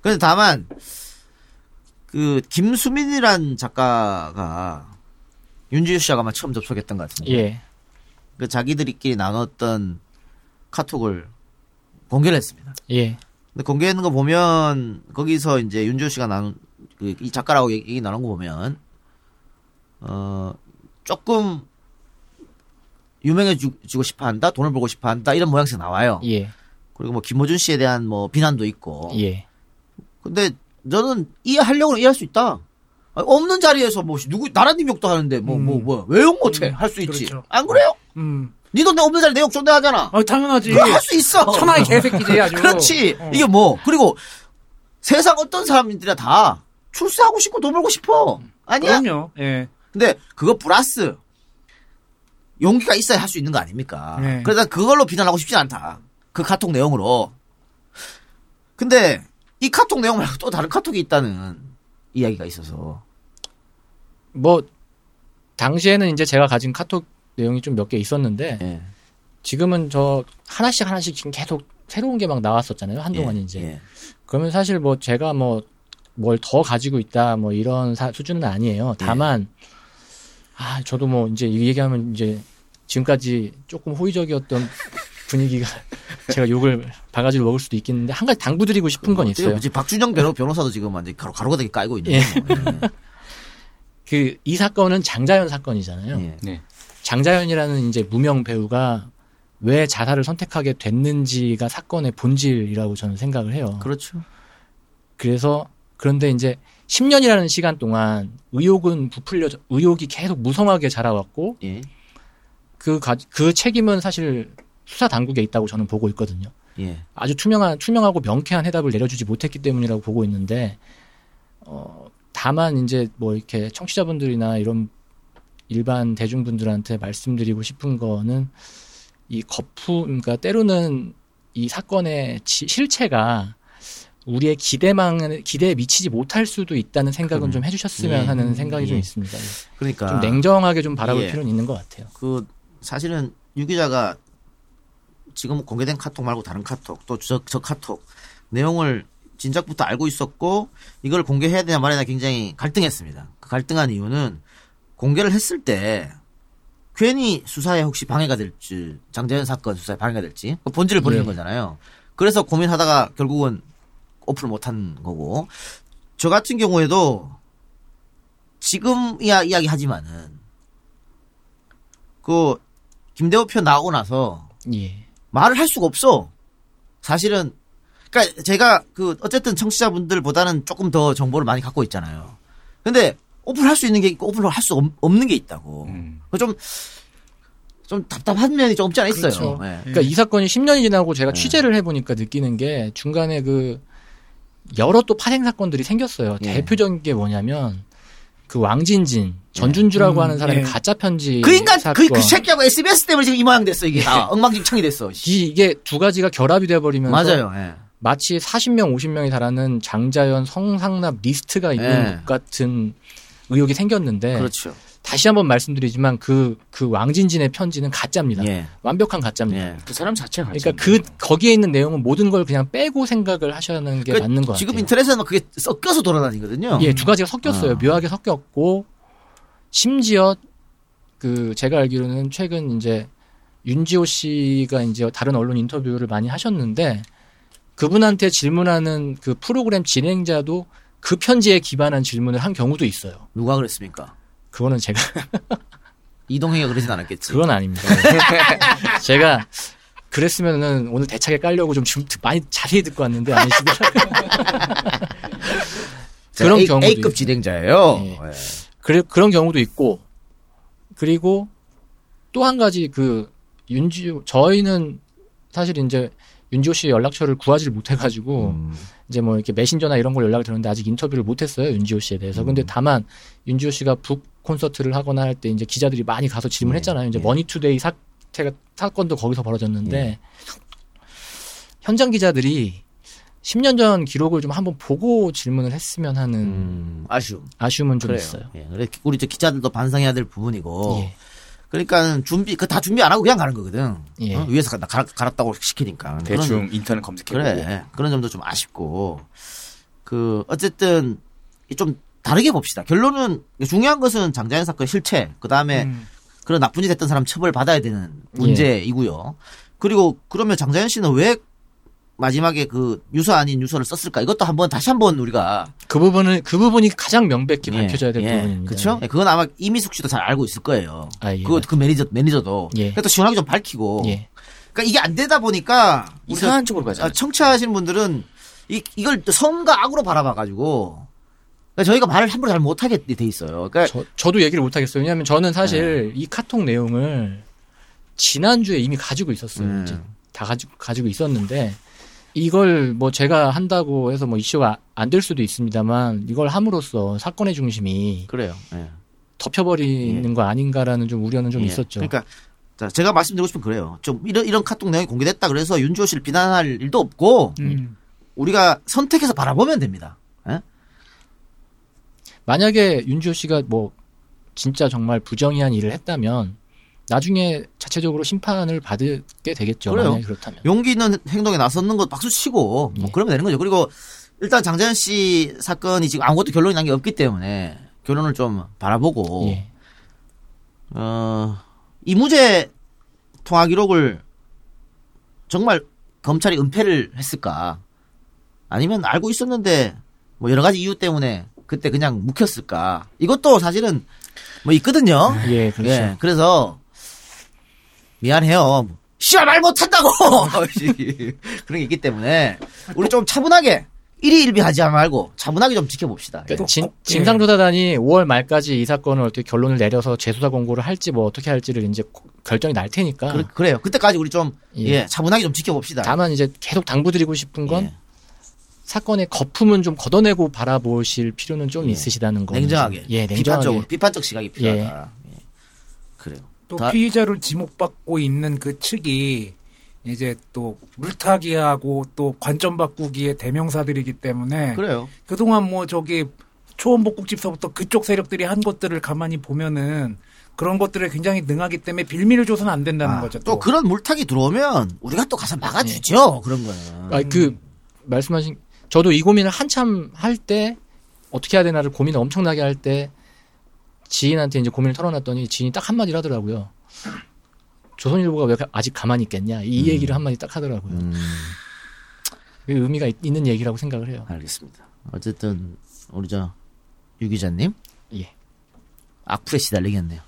근데 다만, 그, 김수민이란 작가가 윤지유 씨하고 아마 처음 접촉했던 것 같은데. 예. 그 자기들끼리 나눴던 카톡을 공개를 했습니다. 예. 근데 공개하는 거 보면 거기서 이제 윤지호 씨가 나눈 그, 이 작가라고 얘기, 얘기 나눈 거 보면 어 조금 유명해지고 싶어 한다, 돈을 벌고 싶어 한다 이런 모양새가 나와요. 예. 그리고 뭐 김호준 씨에 대한 뭐 비난도 있고. 예. 근데 저는 이해하려고는 이해할 수 있다. 없는 자리에서 뭐 누구 나라님 욕도 하는데 뭐 뭐 뭐 왜 욕 못해 할 수 있지. 그렇죠. 안 그래요? 음. 니도 내 없는 자리 내 욕 존대 하잖아. 아, 당연하지. 할 수 있어. 천하의 개새끼지, 아주. 그렇지. 어. 이게 뭐 그리고 세상 어떤 사람들이나 다 출세하고 싶고 돈 벌고 싶어. 아니야? 그럼요. 예. 근데 그거 플러스 용기가 있어야 할 수 있는 거 아닙니까? 네. 그래서 난 그걸로 비난하고 싶진 않다. 그 카톡 내용으로. 근데 이 카톡 내용 말고 또 다른 카톡이 있다는 이야기가 있어서. 뭐 당시에는 이제 제가 가진 카톡 내용이 좀 몇 개 있었는데 예. 지금은 저 하나씩 하나씩 지금 계속 새로운 게 막 나왔었잖아요. 한동안 예, 이제. 예. 그러면 사실 뭐 제가 뭐 뭘 더 가지고 있다 뭐 이런 사- 수준은 아니에요. 다만 아 저도 뭐 이제 이 얘기하면 이제 지금까지 조금 호의적이었던 분위기가 <laughs> 제가 욕을 바가지로 먹을 수도 있겠는데 한 가지 당부드리고 싶은 건 있어요. 지금 박준영 변호, 변호사도 지금 완전 가로, 가로가닥이 깔고 있는 예. 거예요. <laughs> 그이 사건은 장자연 사건이잖아요. 예. 네. 장자연이라는 이제 무명 배우가 왜 자살을 선택하게 됐는지가 사건의 본질이라고 저는 생각을 해요. 그렇죠. 그래서 그런데 이제 10년이라는 시간 동안 의혹은 부풀려 의혹이 계속 무성하게 자라왔고 예. 그, 가, 그 책임은 사실 수사 당국에 있다고 저는 보고 있거든요. 예. 아주 투명한 투명하고 명쾌한 해답을 내려주지 못했기 때문이라고 보고 있는데 어 다만 이제 뭐 이렇게 청취자분들이나 이런 일반 대중분들한테 말씀드리고 싶은 거는 이 거품 그러니까 때로는 이 사건의 지- 실체가 우리의 기대망 기대에 미치지 못할 수도 있다는 생각은 좀 해주셨으면 예. 하는 생각이 좀 예. 있습니다. 그러니까. 좀 냉정하게 좀 바라볼 예. 필요는 있는 것 같아요. 그 사실은 유 기자가 지금 공개된 카톡 말고 다른 카톡 또 저 저 카톡 내용을 진작부터 알고 있었고 이걸 공개해야 되냐 되냐 굉장히 갈등했습니다. 그 갈등한 이유는 공개를 했을 때 괜히 수사에 혹시 방해가 될지 장재현 사건 수사에 방해가 될지 그 본질을 버리는 예. 거잖아요. 그래서 고민하다가 결국은 오픈을 못한 거고 저 같은 경우에도 지금 이야 이야기 하지만은 그 김대호 편 나오고 나서 예. 말을 할 수가 없어. 사실은 그러니까 제가 그 어쨌든 청취자분들보다는 조금 더 정보를 많이 갖고 있잖아요. 근데 오픈할 수 있는 게 있고 오픈을 할 수 없는 게 있다고. 음. 좀, 좀 답답한 면이 좀 없지 않아 있어요. 그렇죠. 예. 그러니까 이 사건이 10년이 지나고 제가 취재를 해보니까 느끼는 게 중간에 그 여러 또 파생 사건들이 생겼어요. 예. 대표적인 게 뭐냐면 그 왕진진 전준주라고 음, 하는 사람이 예. 가짜 편지 그 인간, 그. 그 새끼하고 SBS 때문에 지금 이 모양 됐어, 이게 다. <laughs> 엉망진창이 됐어. 씨. 이- 이게 두 가지가 결합이 돼버리면서 맞아요, 예. 마치 40명, 50명이 달하는 장자연 성상납 리스트가 있는 예. 것 같은 의혹이 생겼는데 그렇죠. 다시 한번 말씀드리지만 그 그 왕진진의 편지는 가짜입니다. 예. 완벽한 가짜입니다. 예. 그 사람 자체가 그러니까 그 거기에 있는 내용은 모든 걸 그냥 빼고 생각을 하셔는 게 그러니까 맞는 것 지금 같아요. 인터넷에는 그게 섞여서 돌아다니거든요. 예, 두 가지가 섞였어요. 어. 묘하게 섞였고 심지어 그 제가 알기로는 최근 이제 윤지호 씨가 이제 다른 언론 인터뷰를 많이 하셨는데 그분한테 질문하는 그 프로그램 진행자도 그 편지에 기반한 질문을 한 경우도 있어요. 누가 그랬습니까? 그거는 제가 <laughs> 이동행이가 그러진 않았겠지. 그건 아닙니다. <laughs> 제가 그랬으면은 오늘 대차게 깔려고 좀좀 많이 자세히 듣고 왔는데 아니시더라고요. <laughs> 그런 A, 경우도 A급 있- 진행자예요. 예. 예. 그래, 그런 경우도 있고, 그리고 또 한 가지 그, 윤지호, 저희는 사실 이제 윤지호 씨 연락처를 구하지를 못해가지고, 음. 이제 뭐 이렇게 메신저나 이런 걸 연락을 드렸는데 아직 인터뷰를 못했어요, 윤지호 씨에 대해서. 근데 다만, 윤지호 씨가 북 콘서트를 하거나 할 때 이제 기자들이 많이 가서 질문했잖아요. 이제 예. 머니투데이 사태가, 사건도 거기서 벌어졌는데, 현장 기자들이 10년 전 기록을 좀 한번 보고 질문을 했으면 하는 음, 아쉬움. 아쉬움은 좀 그래요. 있어요. 예. 그래 우리 저 기자들도 반성해야 될 부분이고. 예. 그러니까 준비 그 다 준비 안 하고 그냥 가는 거거든. 예. 어? 위에서 가- 갈았다고 시키니까. 대충 인터넷 검색해보고 그래 그런 점도 좀 아쉽고 그 어쨌든 좀 다르게 봅시다. 결론은 중요한 것은 장자연 사건 실체 그 다음에 음. 그런 나쁜 짓 했던 사람 처벌 받아야 되는 예. 문제이고요. 그리고 그러면 장자연 씨는 왜 마지막에 그 유서 아닌 유서를 썼을까? 이것도 한번 다시 한번 우리가 그 부분은 그 부분이 가장 명백히 예, 밝혀져야 될 예, 부분입니다. 그렇죠? 예, 그건 아마 이미숙 씨도 잘 알고 있을 거예요. 아, 예. 그, 그 매니저 매니저도. 예. 그래도 시원하게 좀 밝히고. 예. 그러니까 이게 안 되다 보니까 이상한 쪽으로 가잖아. 아, 청취하시는 분들은 이, 이걸 또 성과 악으로 바라봐가지고 그러니까 저희가 말을 함부로 잘 못하게 돼 있어요. 그러니까 저, 저도 얘기를 못 하겠어요. 왜냐하면 저는 사실 네. 이 카톡 내용을 지난주에 이미 가지고 있었어요. 음. 다 가지고 가지고 있었는데 이걸 뭐 제가 한다고 해서 뭐 이슈가 안 될 수도 있습니다만 이걸 함으로써 사건의 중심이 그래요. 예. 덮여버리는 거 아닌가라는 좀 우려는 좀 예. 있었죠. 그러니까 자, 제가 말씀드리고 싶은 건 그래요. 좀 이런 이런 카톡 내용이 공개됐다 그래서 윤주호 씨를 비난할 일도 없고 음. 우리가 선택해서 바라보면 됩니다. 예? 만약에 윤지호 씨가 뭐 진짜 정말 부정의한 일을 했다면 나중에 자체적으로 심판을 받게 되겠죠. 그래요. 그렇다면. 용기 있는 행동에 나섰는 것 박수 치고 뭐 예. 그러면 되는 거죠. 그리고 일단 장자연 씨 사건이 지금 아무것도 결론이 난 게 없기 때문에 결론을 좀 바라보고 예. 어, 이무죄 통화 기록을 정말 검찰이 은폐를 했을까? 아니면 알고 있었는데 뭐 여러 가지 이유 때문에 그때 그냥 묵혔을까? 이것도 사실은 뭐 있거든요. 예, 그렇죠. 예, 그래서 미안해요. 씨발 말 못한다고 <laughs> 그런 게 있기 때문에 우리 좀 차분하게 일희일비하지 말고 차분하게 좀 지켜봅시다. 예. 그러니까 진, 진상조사단이 5월 말까지 이 사건을 어떻게 결론을 내려서 재수사 공고를 할지 뭐 어떻게 할지를 이제 고- 결정이 날 테니까. 그, 그래요. 그때까지 우리 좀 예. 예, 차분하게 좀 지켜봅시다. 다만 이제 계속 당부드리고 싶은 건 예. 사건의 거품은 좀 걷어내고 바라보실 필요는 좀 예. 있으시다는 거. 냉정하게, 예, 냉정하게. 비판적으로 비판적 시각이 필요하다. 예. 그래요. 또 다- 피의자로 지목받고 있는 그 측이 이제 또 물타기하고 또 관점 바꾸기의 대명사들이기 때문에 그래요. 그동안 뭐 저기 초원복국집서부터 그쪽 세력들이 한 것들을 가만히 보면은 그런 것들에 굉장히 능하기 때문에 빌미를 줘서는 안 된다는 아, 거죠. 또 그런 물타기 들어오면 우리가 또 가서 막아주죠. 그런 거는. 아, 그 말씀하신 저도 이 고민을 한참 할 때 어떻게 해야 되나를 고민을 엄청나게 할 때 지인한테 이제 고민을 털어놨더니 지인이 딱 한마디를 하더라고요. 조선일보가 왜 아직 가만히 있겠냐 이 얘기를 한마디 딱 하더라고요. 음, 그 의미가 있, 는 얘기라고 생각을 해요. 알겠습니다. 어쨌든 우리 저 유 기자님 예. 악플에 시달리겠네요.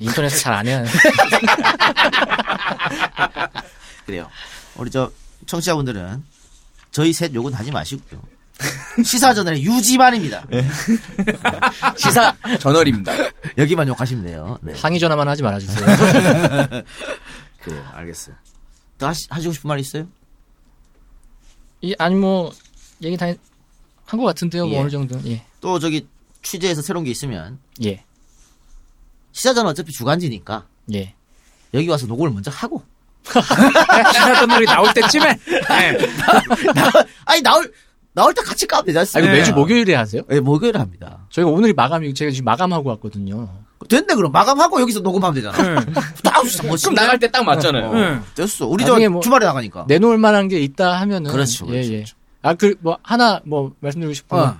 인터넷을 잘 안 해야 <laughs> 그래요. 우리 저 청취자분들은 저희 셋 욕은 하지 마시고요. 시사전의 유지만입니다. <laughs> 시사 저널입니다. 여기만 욕하시면 돼요. 네. 항의 전화만 하지 말아주세요. 그래요. <laughs> 알겠어요. 또 하시, 하시고 싶은 말 있어요? 이 아니 뭐 얘기 다 한 것 같은데요. 뭐 예. 어느 정도. 예. 또 저기 취재에서 새로운 게 있으면 예. 시사전은 어차피 주간지니까 예. 여기 와서 녹음을 먼저 하고 <laughs> 시사전널이 나올 때쯤에 네. <laughs> 아니 나올 나올 때 같이 까면 되지 아, 않습니까? 이거 매주 목요일에 하세요? 네, 목요일에 합니다. 저희가 오늘이 마감이, 제가 지금 마감하고 왔거든요. 됐네, 그럼. 마감하고 여기서 녹음하면 되잖아. 네. <laughs> 딱 멋있네. 그럼 나갈 때 딱 맞잖아요. 네. 됐어. 우리 저 뭐- 주말에 나가니까. 내놓을 만한 게 있다 하면은. 그렇죠, 그렇죠, 예, 예. 아, 그, 뭐, 하나, 뭐, 말씀드리고 싶은 건, 어.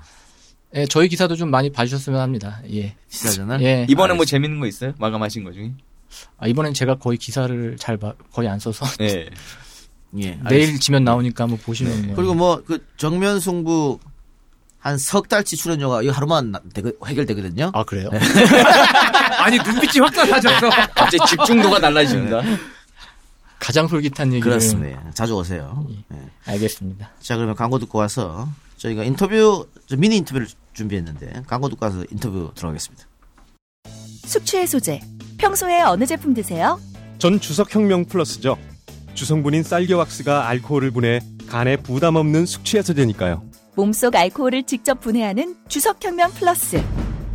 예, 저희 기사도 좀 많이 봐주셨으면 합니다. 예. 시사전을. 예. 이번에 뭐 재밌는 거 있어요? 마감하신 거 중에? 아, 이번엔 제가 거의 기사를 잘 봐, 거의 안 써서. <laughs> 예. 예. 내일 지면 나오니까 한번 보시면. 뭐. 그리고 뭐, 그, 정면 승부, 한 석 달치 출연료가 이거 하루만 나- 되거- 해결되거든요. 아, 그래요? <laughs> 아니 눈빛이 확 달라졌어. 갑자기 집중도가 달라집니다. 가장 솔깃한 얘기를. 그렇습니다. 자주 오세요. 예. 알겠습니다. 자, 그러면 광고 듣고 와서 저희가 인터뷰, 저 미니 인터뷰를 준비했는데 광고 듣고 와서 인터뷰 들어가겠습니다. 숙취 해소제. 평소에 어느 제품 드세요? 전 주석혁명 플러스죠. 주성분인 쌀겨왁스가 알코올을 분해 간에 부담 없는 숙취해소제니까요. 몸속 알코올을 직접 분해하는 주석혁명 플러스.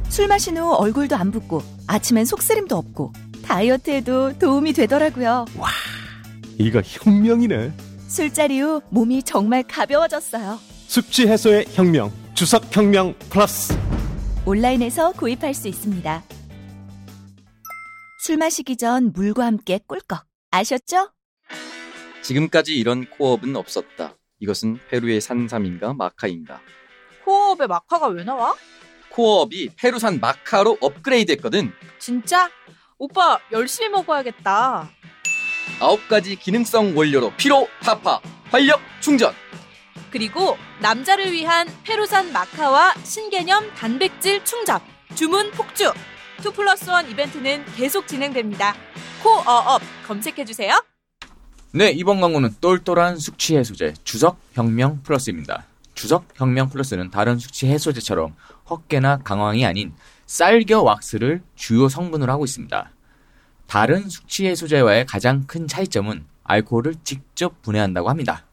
술 마신 후 얼굴도 안 붓고 아침엔 속쓰림도 없고 다이어트에도 도움이 되더라고요. 이거 혁명이네. 술자리 후 몸이 정말 가벼워졌어요. 숙취 해소의 혁명. 주석혁명 플러스. 온라인에서 구입할 수 있습니다. 술 마시기 전 물과 함께 꿀꺽. 아셨죠? 지금까지 이런 코업은 없었다. 이것은 페루의 산삼인가 마카인가. 코업에 마카가 왜 나와? 코어업이 페루산 마카로 업그레이드 했거든. 진짜? 오빠 열심히 먹어야겠다. 아홉 가지 기능성 원료로 피로 타파, 활력 충전. 그리고 남자를 위한 페루산 마카와 신개념 단백질 충전, 주문 폭주. 2 플러스 1 이벤트는 계속 진행됩니다. 코어업 검색해주세요. 네, 이번 광고는 똘똘한 숙취 해소제 주석 혁명 플러스입니다. 주석 혁명 플러스는 다른 숙취 해소제처럼 헛개나 강황이 아닌 쌀겨 왁스를 주요 성분으로 하고 있습니다. 다른 숙취 해소제와의 가장 큰 차이점은 알코올을 직접 분해한다고 합니다.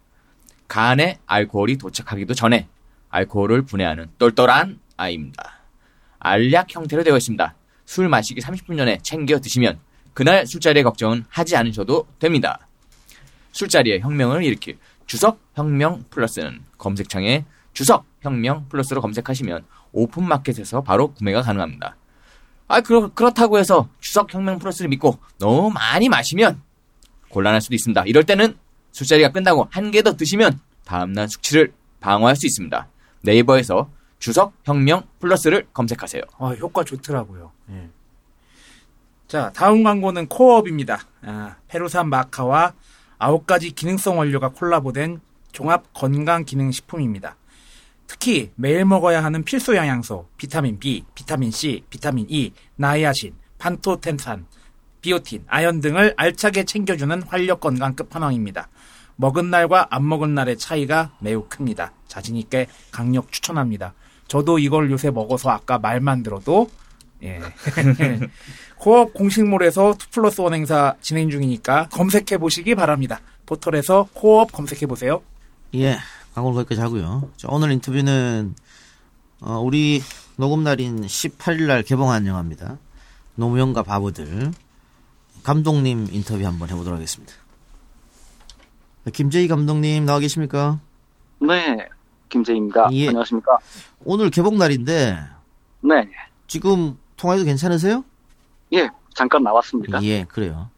간에 알코올이 도착하기도 전에 알코올을 분해하는 똘똘한 아이입니다. 알약 형태로 되어 있습니다. 술 마시기 30분 전에 챙겨 드시면 그날 술자리의 걱정은 하지 않으셔도 됩니다. 술자리에 혁명을 일으킬 주석 혁명 플러스는 검색창에 주석 혁명 플러스로 검색하시면 오픈마켓에서 바로 구매가 가능합니다. 아, 그렇, 그렇다고 해서 주석 혁명 플러스를 믿고 너무 많이 마시면 곤란할 수도 있습니다. 이럴 때는 술자리가 끝나고 한 개 더 드시면 다음날 숙취를 방어할 수 있습니다. 네이버에서 주석 혁명 플러스를 검색하세요. 아, 효과 좋더라고요. 예. 자, 다음 광고는 코어업입니다. 아, 페루산 마카와 아홉 가지 기능성 원료가 콜라보된 종합 건강 기능 식품입니다. 특히 매일 먹어야 하는 필수 영양소, 비타민 B, 비타민 C, 비타민 E, 나이아신, 판토텐산, 비오틴, 아연 등을 알차게 챙겨주는 활력 건강 끝판왕입니다. 먹은 날과 안 먹은 날의 차이가 매우 큽니다. 자신 있게 강력 추천합니다. 저도 이걸 요새 먹어서 아까 말만 들어도 예. <laughs> 코업 공식몰에서 2 플러스 1 행사 진행 중이니까 검색해 보시기 바랍니다. 포털에서 코업 검색해 보세요. 예, 광고를 거기까지 하고요. 자, 오늘 인터뷰는 어, 우리 녹음 날인 18일 날 개봉한 영화입니다. 노무현과 바보들 감독님 인터뷰 한번 해보도록 하겠습니다. 네, 김재희 감독님 나와 계십니까? 네, 김재입니다. 예. 안녕하십니까? 오늘 개봉 날인데 네, 지금 통화해도 괜찮으세요? 예, 잠깐 나왔습니다. 예, 그래요.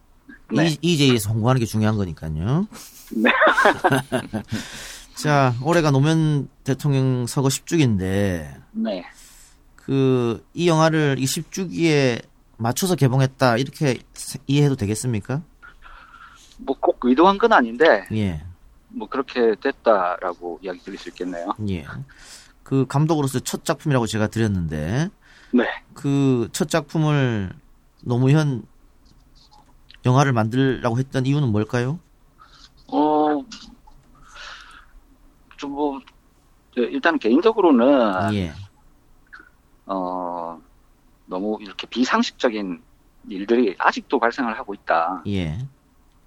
네. 이, EJ에서 홍보하는 게 중요한 거니까요. 네. <laughs> <laughs> 자, 올해가 노무현 대통령 서거 10주기인데 네. 그 이 영화를 이 10주기에 맞춰서 개봉했다 이렇게 세- 이해해도 되겠습니까? 뭐 꼭 의도한 건 아닌데, 예, 뭐 그렇게 됐다라고 이야기 드릴 수 있겠네요. 예. 그 감독으로서 첫 작품이라고 제가 드렸는데 네. 그 첫 작품을 노무현 영화를 만들라고 했던 이유는 뭘까요? 어, 좀 뭐, 저 일단 개인적으로는, 예, 어, 너무 이렇게 비상식적인 일들이 아직도 발생을 하고 있다. 예,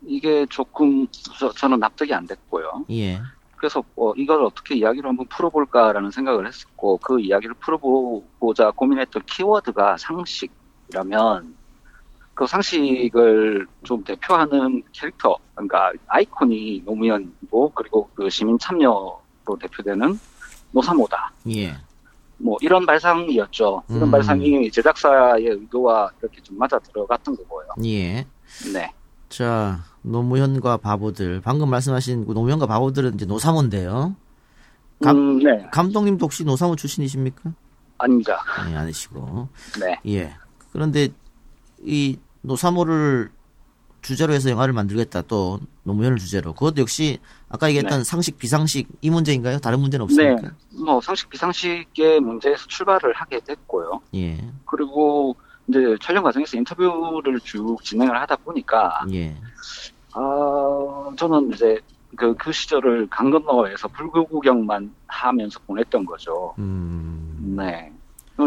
이게 조금 저, 저는 납득이 안 됐고요. 예, 그래서 어, 이걸 어떻게 이야기로 한번 풀어볼까라는 생각을 했었고 그 이야기를 풀어보고자 고민했던 키워드가 상식이라면 그 상식을 좀 대표하는 캐릭터, 그러니까 아이콘이 노무현이고 그리고 그 시민 참여로 대표되는 노사모다. 예. 뭐 이런 발상이었죠. 이런 음. 발상이 제작사의 의도와 이렇게 좀 맞아 들어갔던 거고요. 예. 네. 자, 노무현과 바보들. 방금 말씀하신 그 노무현과 바보들은 이제 노사모인데요. 감, 음, 네. 감독님도 혹시 노사모 출신이십니까? 아닙니다. 네, 아니시고. 네. 예. 그런데 이 노사모를 주제로 해서 영화를 만들겠다. 또 노무현을 주제로. 그것도 역시 아까 얘기했던 네. 상식 비상식 이 문제인가요? 다른 문제는 없습니까? 네. 뭐 상식 비상식의 문제에서 출발을 하게 됐고요. 예. 그리고 이제 촬영 과정에서 인터뷰를 쭉 진행을 하다 보니까 예. 아 저는 이제 그, 그 시절을 강 건너에서 불교 구경만 하면서 보냈던 거죠. 음. 네.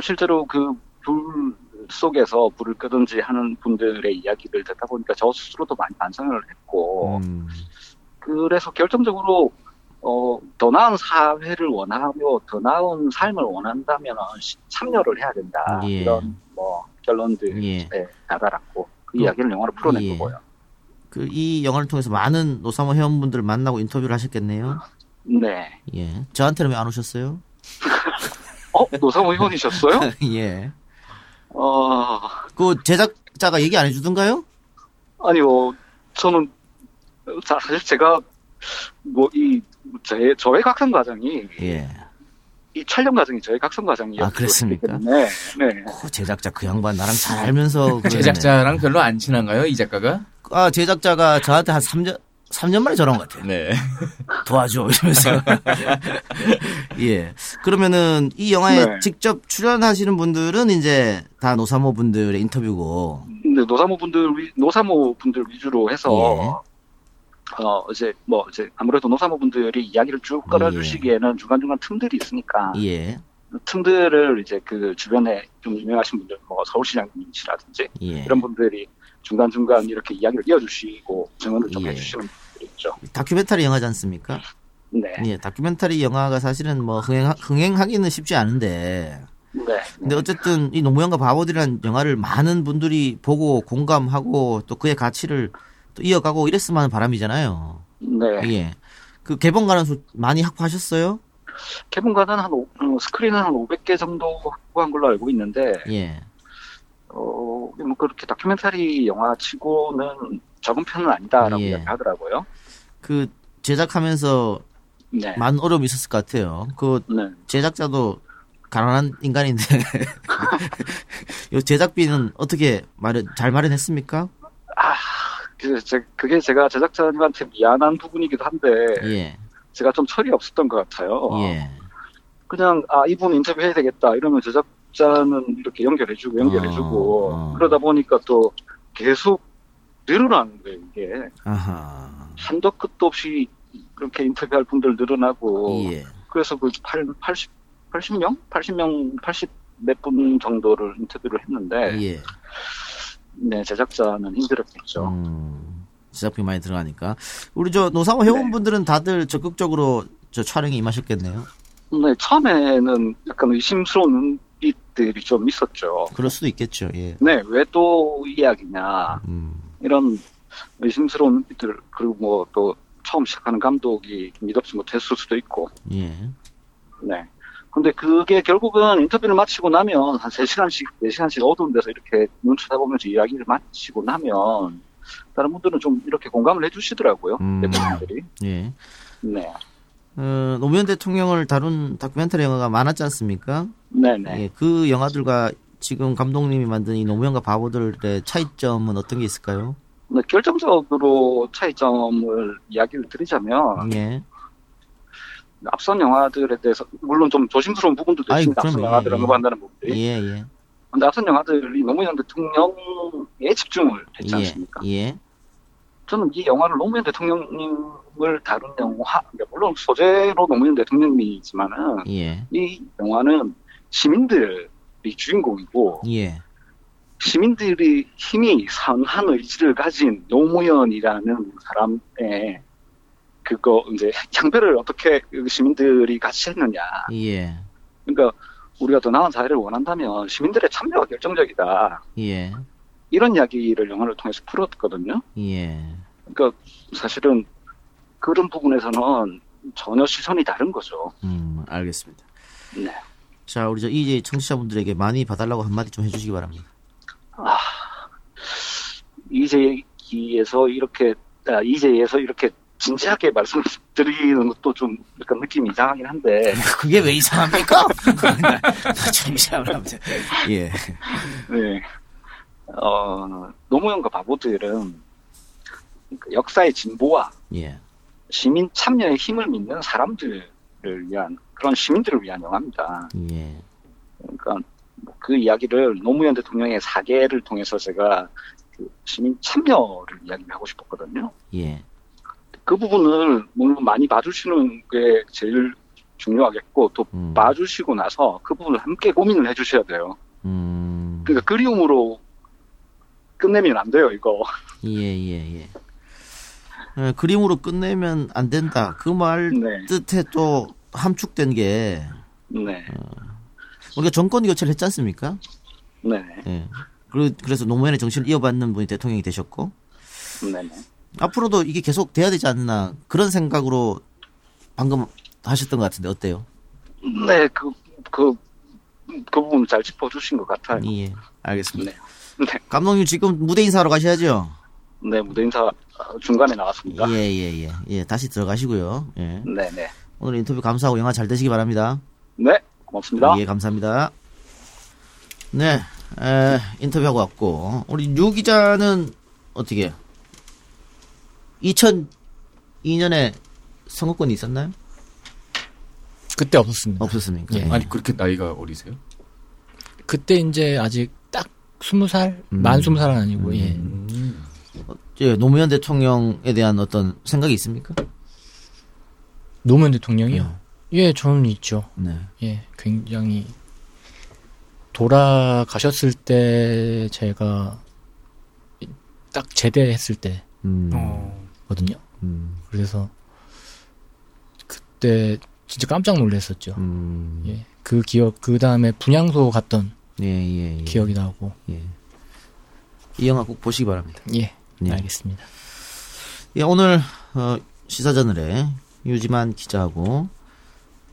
실제로 그 불 속에서 불을 끄든지 하는 분들의 이야기를 듣다 보니까 저 스스로도 많이 반성을 했고, 음. 그래서 결정적으로 어, 더 나은 사회를 원하며 더 나은 삶을 원한다면 참여를 해야 된다. 예. 이런 뭐 결론들에 예. 다다랐고 그 그- 이야기를 영화로 풀어낸 예. 거고요. 그 이 영화를 통해서 많은 노사모 회원분들을 만나고 인터뷰를 하셨겠네요. 네. 예. 저한테는 왜 안 오셨어요? 어? 노사모 회원이셨어요? <laughs> 예. 어, 그 제작자가 얘기 안 해주던가요? 아니요. 저는 자, 사실 제가 뭐 이 제, 저의 각성 과정이 예. 이 촬영 과정이 저의 각성 과정이었기 아, 그랬습니까? 때문에 네. 그 제작자 그 양반 나랑 잘 알면서. <laughs> 제작자랑 별로 안 친한가요, 이 작가가? 아 제작자가 저한테 한 3년 3년 만에 전화온 것 같아요. 네. <laughs> 도와줘 이러면서. <laughs> 예. 그러면은 이 영화에 네. 직접 출연하시는 분들은 이제 다 노사모 분들의 인터뷰고. 근데 노사모 분들 위- 노사모 분들 위주로 해서 예. 어 이제 뭐 이제 아무래도 노사모 분들이 이야기를 쭉 끌어주시기에는 중간 중간 틈들이 있으니까 예. 틈들을 이제 그 주변에 좀 유명하신 분들 뭐 서울시장님이시라든지 예. 이런 분들이 중간 중간 이렇게 이야기를 이어주시고 증언을 좀 예. 해주시는 분들이 있죠. 다큐멘터리 영화지 않습니까? 네. 예. 다큐멘터리 영화가 사실은 뭐 흥행 흥행 하기는 쉽지 않은데. 네. 근데 어쨌든 이 노무현과 바보들이라는 영화를 많은 분들이 보고 공감하고 또 그의 가치를 또 이어가고 이랬으면 하는 바람이잖아요. 네. 예. 그 개봉 가는 수 많이 확보하셨어요? 개봉관은 한 오- 어, 스크린은 한 500개 정도 확보한 걸로 알고 있는데 예. 어, 뭐 그렇게 다큐멘터리 영화 치고는 적은 편은 아니다라고 예. 이야기하더라고요. 그 제작하면서 네. 많은 어려움이 있었을 것 같아요. 그 네. 제작자도 가난한 인간인데 <laughs> <laughs> 이 제작비는 어떻게 마련 잘 마련했습니까? 그, 제, 그게 제가 제작자님한테 미안한 부분이기도 한데 예. 제가 좀 철이 없었던 것 같아요. 예. 그냥 아 이분 인터뷰 해야 되겠다 이러면 제작자는 이렇게 연결해주고 연결해주고 어, 어. 그러다 보니까 또 계속 늘어나는 거예요 이게 아하. 한도 끝도 없이 그렇게 인터뷰할 분들 늘어나고 예. 그래서 그 8, 80 80명 80명 80 몇 분 정도를 인터뷰를 했는데 예. 네 제작자는 힘들었겠죠. 음, 제작비 많이 들어가니까 우리 저 노사모 회원분들은 다들 적극적으로 저 촬영에 임하셨겠네요. 네 처음에는 약간 의심스러운 눈빛들이 좀 있었죠. 그럴 수도 있겠죠. 예. 네, 왜 또 이야기냐. 음. 이런 의심스러운 눈빛들, 그리고 뭐 또 처음 시작하는 감독이 믿었지 못했을 수도 있고, 예. 네. 근데 그게 결국은 인터뷰를 마치고 나면 한 3시간씩, 4시간씩 어두운 데서 이렇게 눈 쳐다보면서 이야기를 마치고 나면 다른 분들은 좀 이렇게 공감을 해주시더라고요. 음. 대부분들이. 예. 네. 어, 노무현 대통령을 다룬 다큐멘터리 영화가 많았지 않습니까? 네네. 예, 그 영화들과 지금 감독님이 만든 이 노무현과 바보들의 차이점은 어떤 게 있을까요? 근데 결정적으로 차이점을 이야기를 드리자면, 예. 앞선 영화들에 대해서, 물론 좀 조심스러운 부분들도 아이, 있습니다. 앞선 그럼요. 영화들 예, 언급한다는 부분들이. 예, 예. 근데 앞선 영화들이 노무현 대통령에 집중을 했지 예, 않습니까? 예. 저는 이 영화를 노무현 대통령님을 다룬 영화, 그러니까 물론 소재로 노무현 대통령이지만은 예. 이 영화는 시민들이 주인공이고 예. 시민들이 힘이 선한 의지를 가진 노무현이라는 사람의 그거 이제 향배를 어떻게 그 시민들이 같이 했느냐. 예. 그러니까 우리가 더 나은 사회를 원한다면 시민들의 참여가 결정적이다. 예. 이런 이야기를 영화를 통해서 풀었거든요. 예. 그러니까 사실은 그런 부분에서는 전혀 시선이 다른 거죠. 음, 알겠습니다. 네. 자, 우리 저 이제 청취자분들에게 많이 봐달라고 한마디 좀 해주시기 바랍니다. 아, 이제 기에서 이렇게 아, 이제에서 이렇게 진지하게 말씀드리는 것도 좀 약간 느낌이 이상하긴 한데 <laughs> 그게 왜 이상합니까? <laughs> 참 이상합니다. 예. 네. 어, 노무현과 바보들은 그 역사의 진보와 예. 시민 참여의 힘을 믿는 사람들을 위한 그런 시민들을 위한 영화입니다. 예. 그러니까 뭐그 이야기를 노무현 대통령의 사계를 통해서 제가 그 시민 참여를 이야기하고 싶었거든요. 예. 그 부분을 물론 많이 봐주시는 게 제일 중요하겠고 또 음. 봐주시고 나서 그 부분을 함께 고민을 해주셔야 돼요. 음. 그러니까 그리움으로 끝내면 안 돼요 이거. 예, 예, 예. 예, 그림으로 끝내면 안 된다. 그말 네. 뜻에 또 함축된 게 네, 우리가 정권 교체를 했지 않습니까? 네, 예. 그- 그래서 노무현의 정신을 이어받는 분이 대통령이 되셨고 네, 네. 앞으로도 이게 계속 돼야 되지 않나 그런 생각으로 방금 하셨던 것 같은데 어때요? 네, 그, 그, 그 부분 잘 짚어주신 것 같아요. 예, 알겠습니다. 네. 네, 감독님 지금 무대 인사하러 가셔야죠. 네, 무대 인사 어, 중간에 나왔습니다. 예, 예, 예, 예. 다시 들어가시고요. 예. 네, 네. 오늘 인터뷰 감사하고 영화 잘 되시기 바랍니다. 네, 고맙습니다. 예, 감사합니다. 네, 에, 인터뷰하고 왔고 우리 유 기자는 어떻게 2002년에 선거권이 있었나요? 그때 없었습니다. 없었습니까? 예. 아니 그렇게 나이가 어리세요? 그때 이제 아직 딱 스무 살, 음. 만 스무 살은 아니고 예. 예, 노무현 대통령에 대한 어떤 생각이 있습니까? 노무현 대통령이요. 예, 저는 있죠. 네. 예, 굉장히 돌아가셨을 때 제가 딱 제대했을 음, 때 거든요. 음, 그래서 그때 진짜 깜짝 놀랐었죠. 음, 예, 그 기억 그 다음에 분향소 갔던 예, 예, 예. 기억이 나고. 예. 이 영화 꼭 보시기 바랍니다. 예, 예. 알겠습니다. 예, 오늘 어, 시사저널에 유지만 기자하고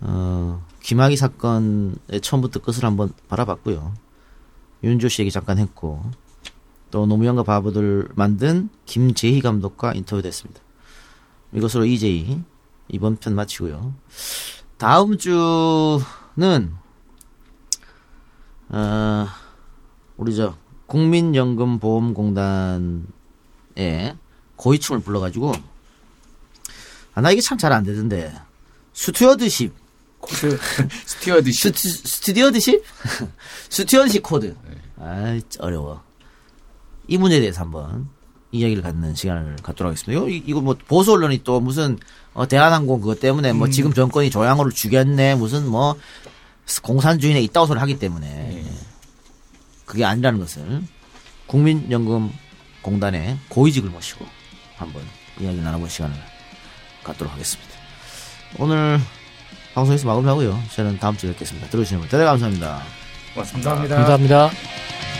어, 김학의 사건의 처음부터 끝을 한번 바라봤고요. 윤조 씨 얘기 잠깐 했고 또 노무현과 바보들 만든 김재희 감독과 인터뷰됐습니다. 이것으로 이이제이 이번 편 마치고요. 다음 주는 어, 우리 저 국민연금보험공단에 고위층을 불러가지고 아, 나 이게 참 잘 안 되던데. stewardship. Code stewardship. 스튜, 스튜디어드십? <laughs> Stewardship code. 아 어려워 이 문제에 대해서 한번 이야기를 갖는 시간을 갖도록 하겠습니다. 이거, 이거 뭐 보수 언론이 또 무슨 어, 대한항공 그것 때문에 뭐 지금 정권이 조양호를 죽였네 무슨 뭐 공산주의에 있다고 소리 하기 때문에 그게 아니라는 것을 국민연금공단의 고위직을 모시고 한번 이야기를 나눠볼 시간을 갖도록 하겠습니다. 오늘 방송에서 마무리하고요. 저는 다음 주에 뵙겠습니다. 들어주시는 분 대단히 감사합니다. 고맙습니다. 감사합니다. 감사합니다.